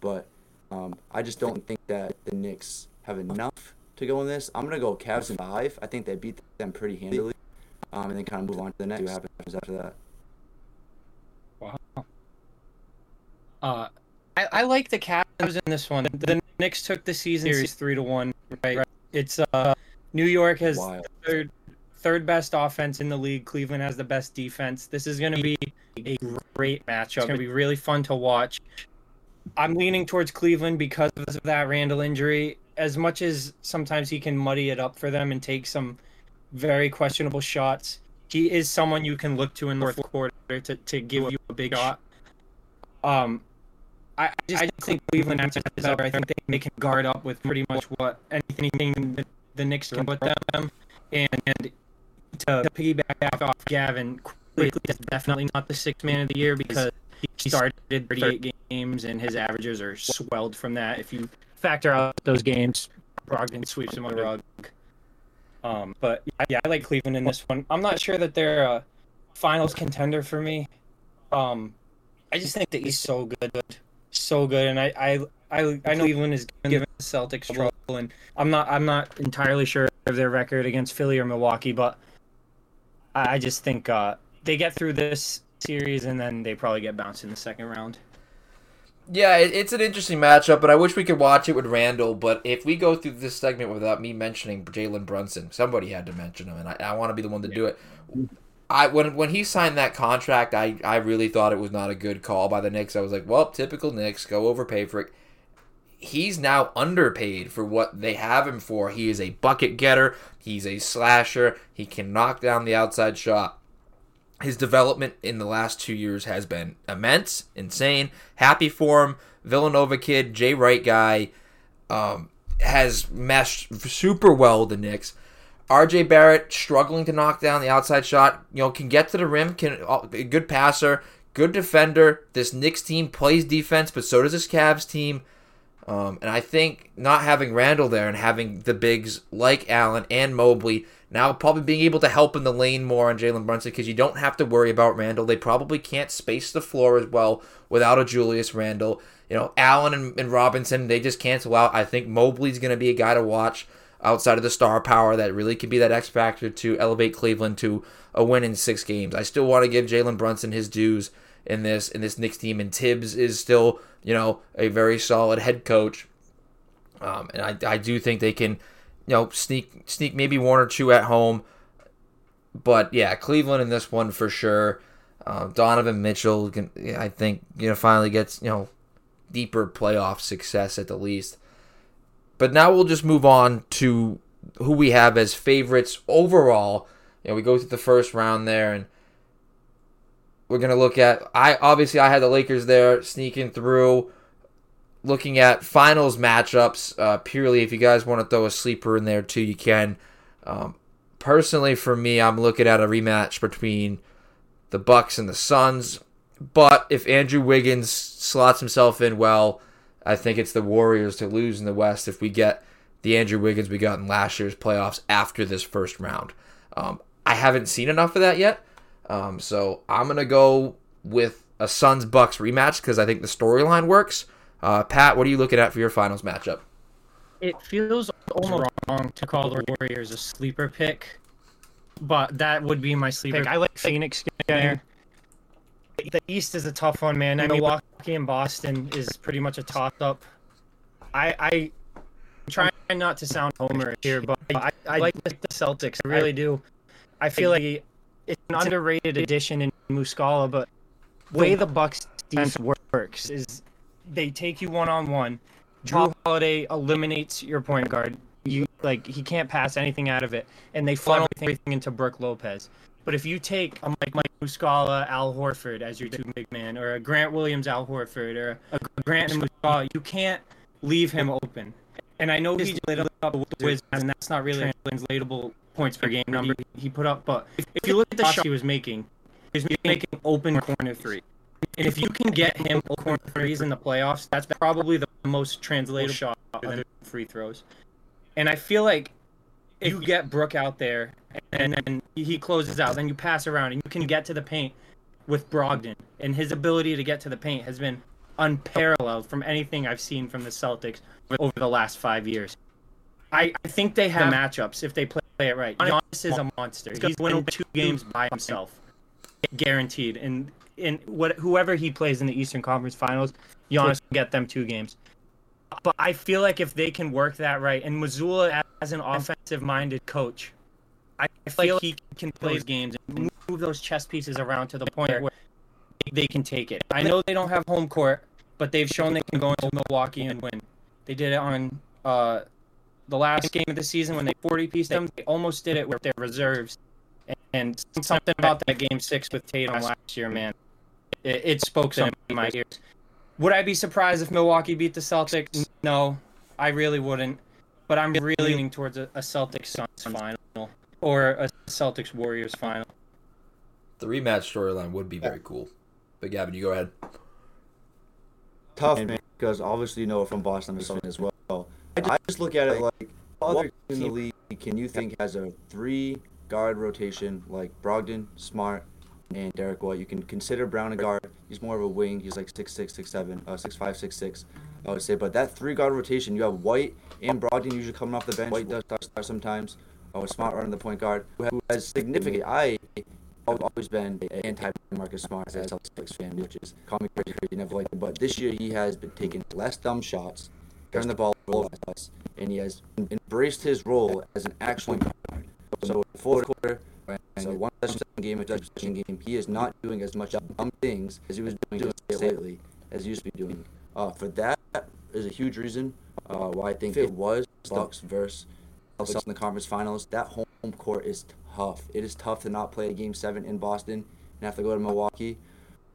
but um, I just don't think that the Knicks have enough to go in this. I'm gonna go Cavs in five. I think they beat them pretty handily, um, and then kind of move on to the next. See what happens after that.
Wow. Uh, I, I like the Cavs in this one. The Knicks took the season series three to one. Right. It's uh, New York has third third best offense in the league. Cleveland has the best defense. This is going to be a great matchup. It's going to be really fun to watch. I'm leaning towards Cleveland because of that Randle injury. As much as sometimes he can muddy it up for them and take some very questionable shots, he is someone you can look to in the fourth quarter to, to give you a big shot. Um, I, just, I think Cleveland answers up. I think they, can guard up with pretty much what anything the, the Knicks can put them. And, and to, to piggyback off Gavin, Quickley is definitely not the sixth man of the year because he started 38 games and his averages are swelled from that. If you factor out those games, Brogdon sweeps him on the rug. Um, but yeah, I like Cleveland in this one. I'm not sure that they're a finals contender for me. Um, I just think the East so good so good, and I I I, I know Cleveland is giving the Celtics trouble, and I'm not I'm not entirely sure of their record against Philly or Milwaukee, but I just think uh, they get through this series and then they probably get bounced in the second round.
Yeah, it's an interesting matchup, but I wish we could watch it with Randle. But if we go through this segment without me mentioning Jalen Brunson, somebody had to mention him, and I, I want to be the one to do it. I when when he signed that contract, I, I really thought it was not a good call by the Knicks. I was like, well, typical Knicks, go overpay for it. He's now underpaid for what they have him for. He is a bucket getter. He's a slasher. He can knock down the outside shot. His development in the last two years has been immense, insane. Happy for him. Villanova kid, Jay Wright guy, um, has meshed super well with the Knicks. RJ Barrett struggling to knock down the outside shot. You know, can get to the rim. Can a good passer, good defender. This Knicks team plays defense, but so does this Cavs team. Um, and I think not having Randle there and having the bigs like Allen and Mobley now probably being able to help in the lane more on Jalen Brunson because you don't have to worry about Randle. They probably can't space the floor as well without a Julius Randle. You know, Allen and, and Robinson, they just cancel out. I think Mobley's going to be a guy to watch outside of the star power that really could be that X factor to elevate Cleveland to a win in six games. I still want to give Jalen Brunson his dues in this in this Knicks team, and Thibs is still you know a very solid head coach, um, and I, I do think they can you know sneak sneak maybe one or two at home, but yeah, Cleveland in this one for sure. Uh, Donovan Mitchell, can, I think you know finally gets you know deeper playoff success at the least. But now we'll just move on to who we have as favorites overall. You know, we go through the first round there, and we're gonna look at. I obviously I had the Lakers there sneaking through. Looking at finals matchups, uh, purely if you guys want to throw a sleeper in there too, you can. Um, personally, for me, I'm looking at a rematch between the Bucks and the Suns. but if Andrew Wiggins slots himself in well, I think it's the Warriors to lose in the West if we get the Andrew Wiggins we got in last year's playoffs after this first round. Um, I haven't seen enough of that yet, um, so I'm gonna go with a Suns Bucks rematch because I think the storyline works. Uh, Pat, what are you looking at for your finals matchup?
It feels almost wrong to call the Warriors a sleeper pick, but that would be my sleeper pick. I like Phoenix there. The East is a tough one, man. I mean, Milwaukee and Boston is pretty much a toss-up. I, I trying not to sound homer here, but I, I like the Celtics. I really do. I feel like it's an underrated addition in Muscala, but the way the Bucks defense works is they take you one on one. Jrue Holiday eliminates your point guard. You like he can't pass anything out of it, and they funnel everything into Brook Lopez. But if you take um, a Mike, Mike Muscala, Al Horford as your two big man, or a Grant Williams, Al Horford, or a Grant Muscala, you can't leave him open. And I know he just lit up with the Wizards, and that's not really translatable points per game number he put up. But if you look at the shots he was making, he was making open corner three. And if you can get him corner threes in the playoffs, that's probably the most translatable shot than free throws. And I feel like if you get Brook out there and then he closes out, then you pass around and you can get to the paint with Brogdon. And his ability to get to the paint has been unparalleled from anything I've seen from the Celtics over the last five years. I, I think they have matchups if they play play it right. Giannis is a monster. He's winning two games by himself, guaranteed. And in what whoever he plays in the Eastern Conference Finals, Giannis will get them two games. But I feel like if they can work that right, and Mazzulla as an offensive-minded coach, I feel like he can play those games and move those chess pieces around to the point where they can take it. I know they don't have home court, but they've shown they can go into Milwaukee and win. They did it on uh, the last game of the season when they 40 pieced them. They almost did it with their reserves. And something about that game six with Tatum last year, man, it, it spoke in my ears. Would I be surprised if Milwaukee beat the Celtics? No, I really wouldn't. But I'm really leaning towards a, a Celtics Suns final or a Celtics Warriors final.
The rematch storyline would be very cool. But Gavin, you go ahead.
Tough, man, because obviously you know from Boston as well. I just look at it like other team in the league can you think has a three guard rotation like Brogdon, Smart, and Derrick White. You can consider Brown a guard. He's more of a wing. He's like six six, six seven, uh, six five, six six. I would say, but that three guard rotation, you have White and Brogdon usually coming off the bench. White does start sometimes. Oh, Smart running the point guard, who has significant. I have always been anti Marcus Smart as a Celtics fan, which is call me crazy, crazy, never liked it. But this year he has been taking less dumb shots, turning the ball over less, and he has embraced his role as an actual guard. So fourth quarter, so one possession game, a possession game, he is not doing as much dumb things as he was doing lately as he used to be doing. Uh, for that is a huge reason uh, why I think it was Bucks versus Celtics in the conference finals. That home court is tough. It is tough to not play a game seven in Boston and have to go to Milwaukee.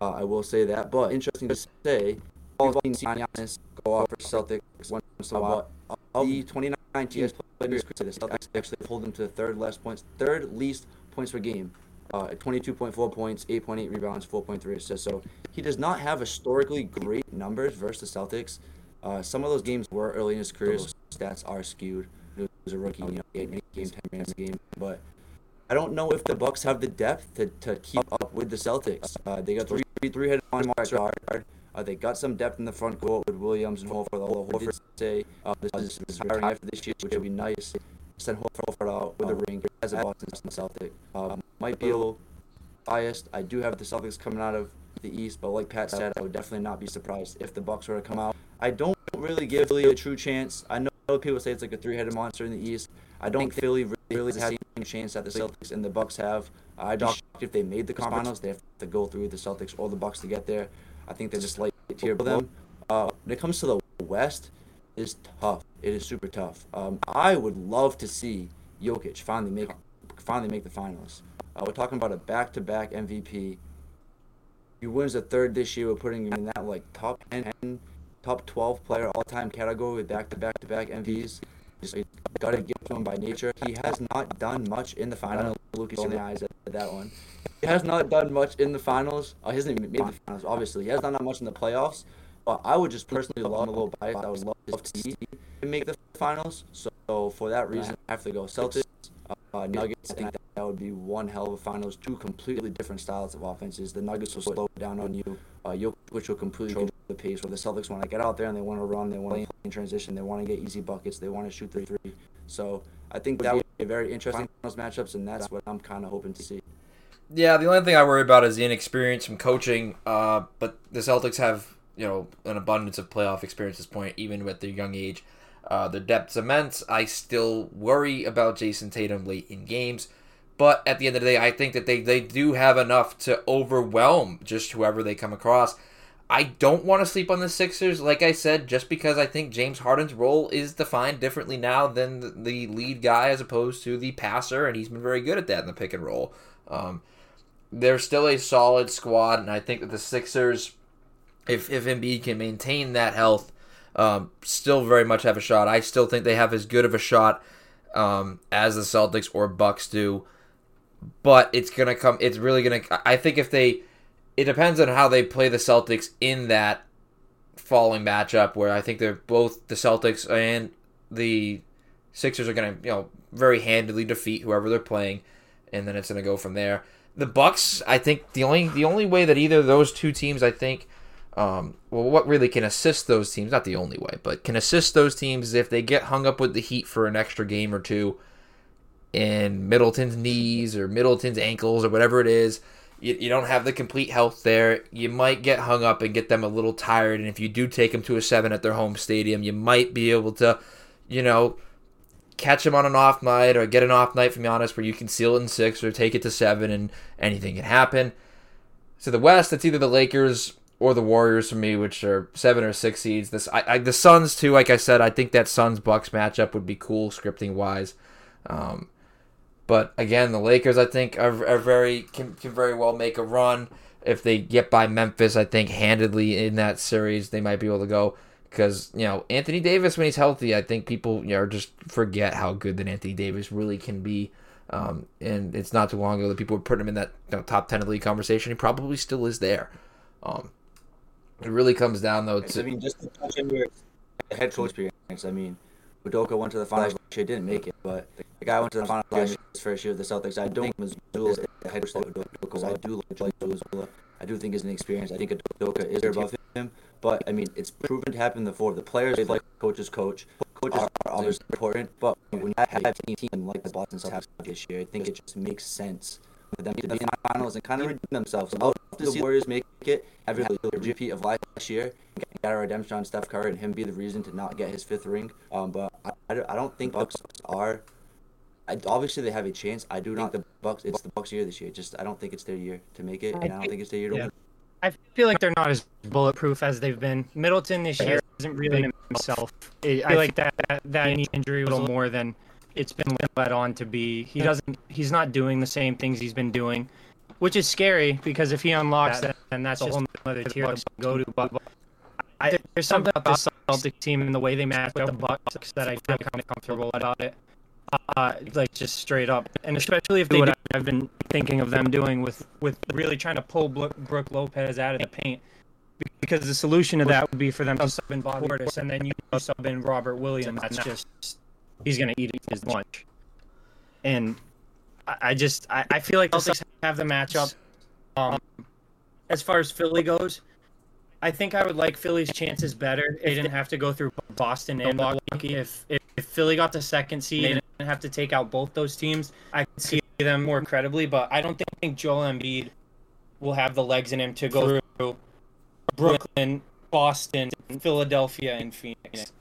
Uh, I will say that, but interesting to say, all teams seen Giannis go off for Celtics once in a while. Of the 2019 years played in his the Celtics actually pulled him to the third less points, third least points per game. Uh, 22.4 points, 8.8 rebounds, 4.3 assists. So he does not have historically great numbers versus the Celtics. Uh, some of those games were early in his career, so stats are skewed. He was a rookie, you know, eight games, 10 minutes a game. But I don't know if the Bucks have the depth to, to keep up with the Celtics. Uh, they got three three-headed on guard. Uh, they got some depth in the front court with Williams and Horford. Although Horford say uh, this is, retired for this year, which would be nice. Send Horford out with a ring as a Boston Celtic. Uh, might be a little biased. I do have the Celtics coming out of the East, but like Pat said, I would definitely not be surprised if the Bucks were to come out. I don't really give Philly a true chance. I know people say it's like a three-headed monster in the East. I don't think Philly really, really has a chance that the Celtics and the Bucks have. I'd be shocked if they made the finals. They have to go through the Celtics or the Bucks to get there. I think they're just like tier below them. Uh, when it comes to the West, is tough. It is super tough. Um, I would love to see Jokic finally make finally make the finals. Uh, we're talking about a back-to-back MVP. He wins a third this year. We're putting him in that like top 10, top 12 player all-time category with back-to-back-to-back MVPs. You got to give to him by nature. He has not done much in the finals. Lucas in the eyes at that one. He has not done much in the finals. Uh, he hasn't even made the finals. Obviously, he has not done much in the playoffs. But I would just personally love him a little biased. I would love to make the finals. So for that reason, I have to go Celtics. Uh, Nuggets, I think that, that would be one hell of a finals. Two completely different styles of offenses. The Nuggets will slow down on you. Uh, Jokic will completely control the pace. Where the Celtics want to get out there and they want to run, they want to play in transition, they want to get easy buckets, they want to shoot the three. So I think that would be a very interesting finals matchups, and that's what I'm kind of hoping to see.
Yeah, the only thing I worry about is the inexperience from coaching. Uh, but the Celtics have you know an abundance of playoff experience at this point, even with their young age. Uh, their depth's immense. I still worry about Jayson Tatum late in games. But at the end of the day, I think that they, they do have enough to overwhelm just whoever they come across. I don't want to sleep on the Sixers, like I said, just because I think James Harden's role is defined differently now than the lead guy as opposed to the passer, and he's been very good at that in the pick and roll. Um, they're still a solid squad, and I think that the Sixers, if if Embiid can maintain that health, um, still very much have a shot. I still think they have as good of a shot um, as the Celtics or Bucks do, but it's gonna come. It's really gonna. I think if they, it depends on how they play the Celtics in that following matchup, where I think they're both the Celtics and the Sixers are gonna, you know, very handily defeat whoever they're playing, and then it's gonna go from there. The Bucks, I think the only the only way that either of those two teams, I think um, well, what really can assist those teams, not the only way, but can assist those teams if they get hung up with the Heat for an extra game or two in Middleton's knees or Middleton's ankles or whatever it is. You, you don't have the complete health there. You might get hung up and get them a little tired. And if you do take them to a seven at their home stadium, you might be able to, you know, catch them on an off night or get an off night from Giannis where you can seal it in six or take it to seven and anything can happen. So the West, it's either the Lakers or the Warriors for me, which are seven or six seeds. This I, I, the Suns too. Like I said, I think that Suns Bucks matchup would be cool scripting wise. Um, but again, the Lakers I think are, are very can, can very well make a run if they get by Memphis. I think handedly in that series they might be able to go because you know Anthony Davis when he's healthy, I think people you know just forget how good that Anthony Davis really can be. Um, and it's not too long ago that people were putting him in that you know, top ten of the league conversation. He probably still is there. Um, it really comes down though to.
I mean, just to touch on your head coach experience. I mean, Udoka went to the finals last year, didn't make it, but the guy went to the finals last year, his first year with the Celtics. I don't think Mazzulla is the head coach Udoka. I do like Mazzulla. I do think he's an experience. I think Udoka is above him, but I mean, it's proven to happen before. The players like coaches coach. Coaches are always important, but when you have a team like the Boston Celtics this year, I think it just makes sense for them to be in the finals and kind of redeem themselves. I'd love to see the Warriors make it, have a repeat of life last year, get a redemption on Steph Curry, and him be the reason to not get his fifth ring. Um, but I, I don't think Bucks are. I, obviously, they have a chance. I do not think the Bucks. It's the Bucks' year this year. Just I don't think it's their year to make it, and I don't think it's their year to
Yeah.
win.
I feel like they're not as bulletproof as they've been. Middleton this year isn't really himself. I I feel like that that, injury was a little more than it's been led on to be. He doesn't. He's not doing the same things he's been doing, which is scary because if he unlocks that, then that's a whole other tier to go to. But I, there's something about the Celtic team and the way they match up the Bucks that I feel kind of comfortable about it. Uh, like just straight up, and especially if they do what I've been thinking of them doing with with really trying to pull Bro- Brook Lopez out of the paint, because the solution to that would be for them to sub in Bobby Portis and then you sub in Robert Williams. That's just he's gonna eat his lunch, and I, I just I, I feel like the Celtics have the matchup. Um, as far as Philly goes, I think I would like Philly's chances better. They didn't have to go through Boston and Milwaukee. If, if if Philly got the second seed, they didn't have to take out both those teams. I could see them more credibly, but I don't think Joel Embiid will have the legs in him to go through Brooklyn, Boston, Philadelphia, and Phoenix.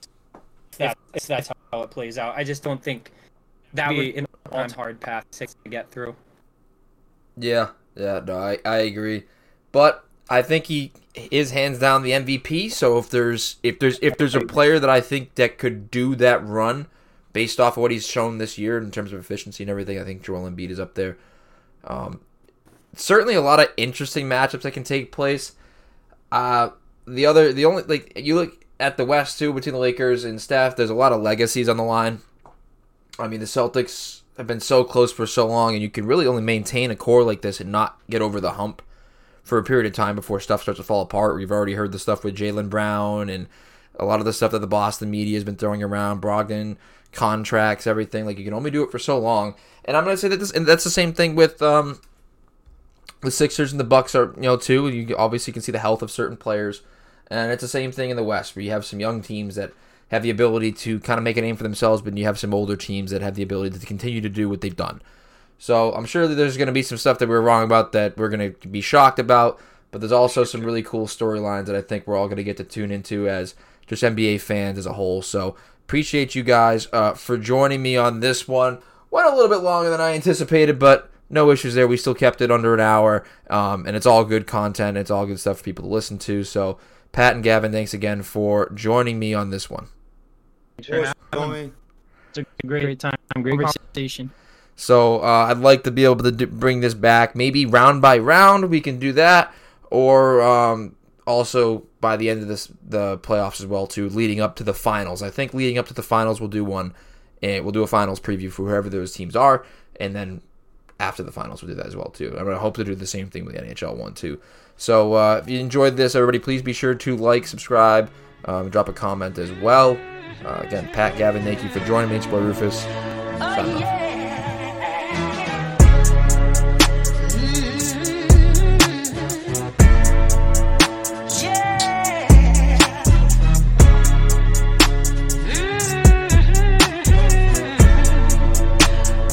If that's how it plays out, I just don't think that would be an all-time hard path to get through.
Yeah, yeah, no, I, I agree. But I think he is hands down the MVP. So if there's if there's if there's a player that I think that could do that run based off of what he's shown this year in terms of efficiency and everything, I think Joel Embiid is up there. Um, certainly a lot of interesting matchups that can take place. Uh, the other the only like you look at the West too between the Lakers and Steph. There's a lot of legacies on the line. I mean, the Celtics have been so close for so long, and you can really only maintain a core like this and not get over the hump for a period of time before stuff starts to fall apart. We've already heard the stuff with Jaylen Brown and a lot of the stuff that the Boston media has been throwing around, Brogdon contracts, everything. Like you can only do it for so long. And I'm gonna say that this, and that's the same thing with um, the Sixers and the Bucks are, you know, too. You obviously can see the health of certain players, and it's the same thing in the West, where you have some young teams that have the ability to kind of make a name for themselves, but you have some older teams that have the ability to continue to do what they've done. So I'm sure that there's going to be some stuff that we're wrong about that we're going to be shocked about, but there's also some really cool storylines that I think we're all going to get to tune into as just NBA fans as a whole. So appreciate you guys uh, for joining me on this one. Went a little bit longer than I anticipated, but no issues there. We still kept it under an hour, um, and it's all good content. It's all good stuff for people to listen to. So, Pat and Gavin, thanks again for joining me on this one.
Thanks for having me. It's a great time, great conversation.
So uh, I'd like to be able to do, bring this back, maybe round by round. We can do that, or um, also by the end of this the playoffs as well too, leading up to the finals. I think leading up to the finals, we'll do one, and we'll do a finals preview for whoever those teams are, and then after the finals, we'll do that as well too. I'm gonna hope to do the same thing with the NHL one too. So uh, if you enjoyed this, everybody, please be sure to like, subscribe, um, drop a comment as well. Uh, again, Pat, Gavin, thank you for joining me. It's Boy Rufus. Off.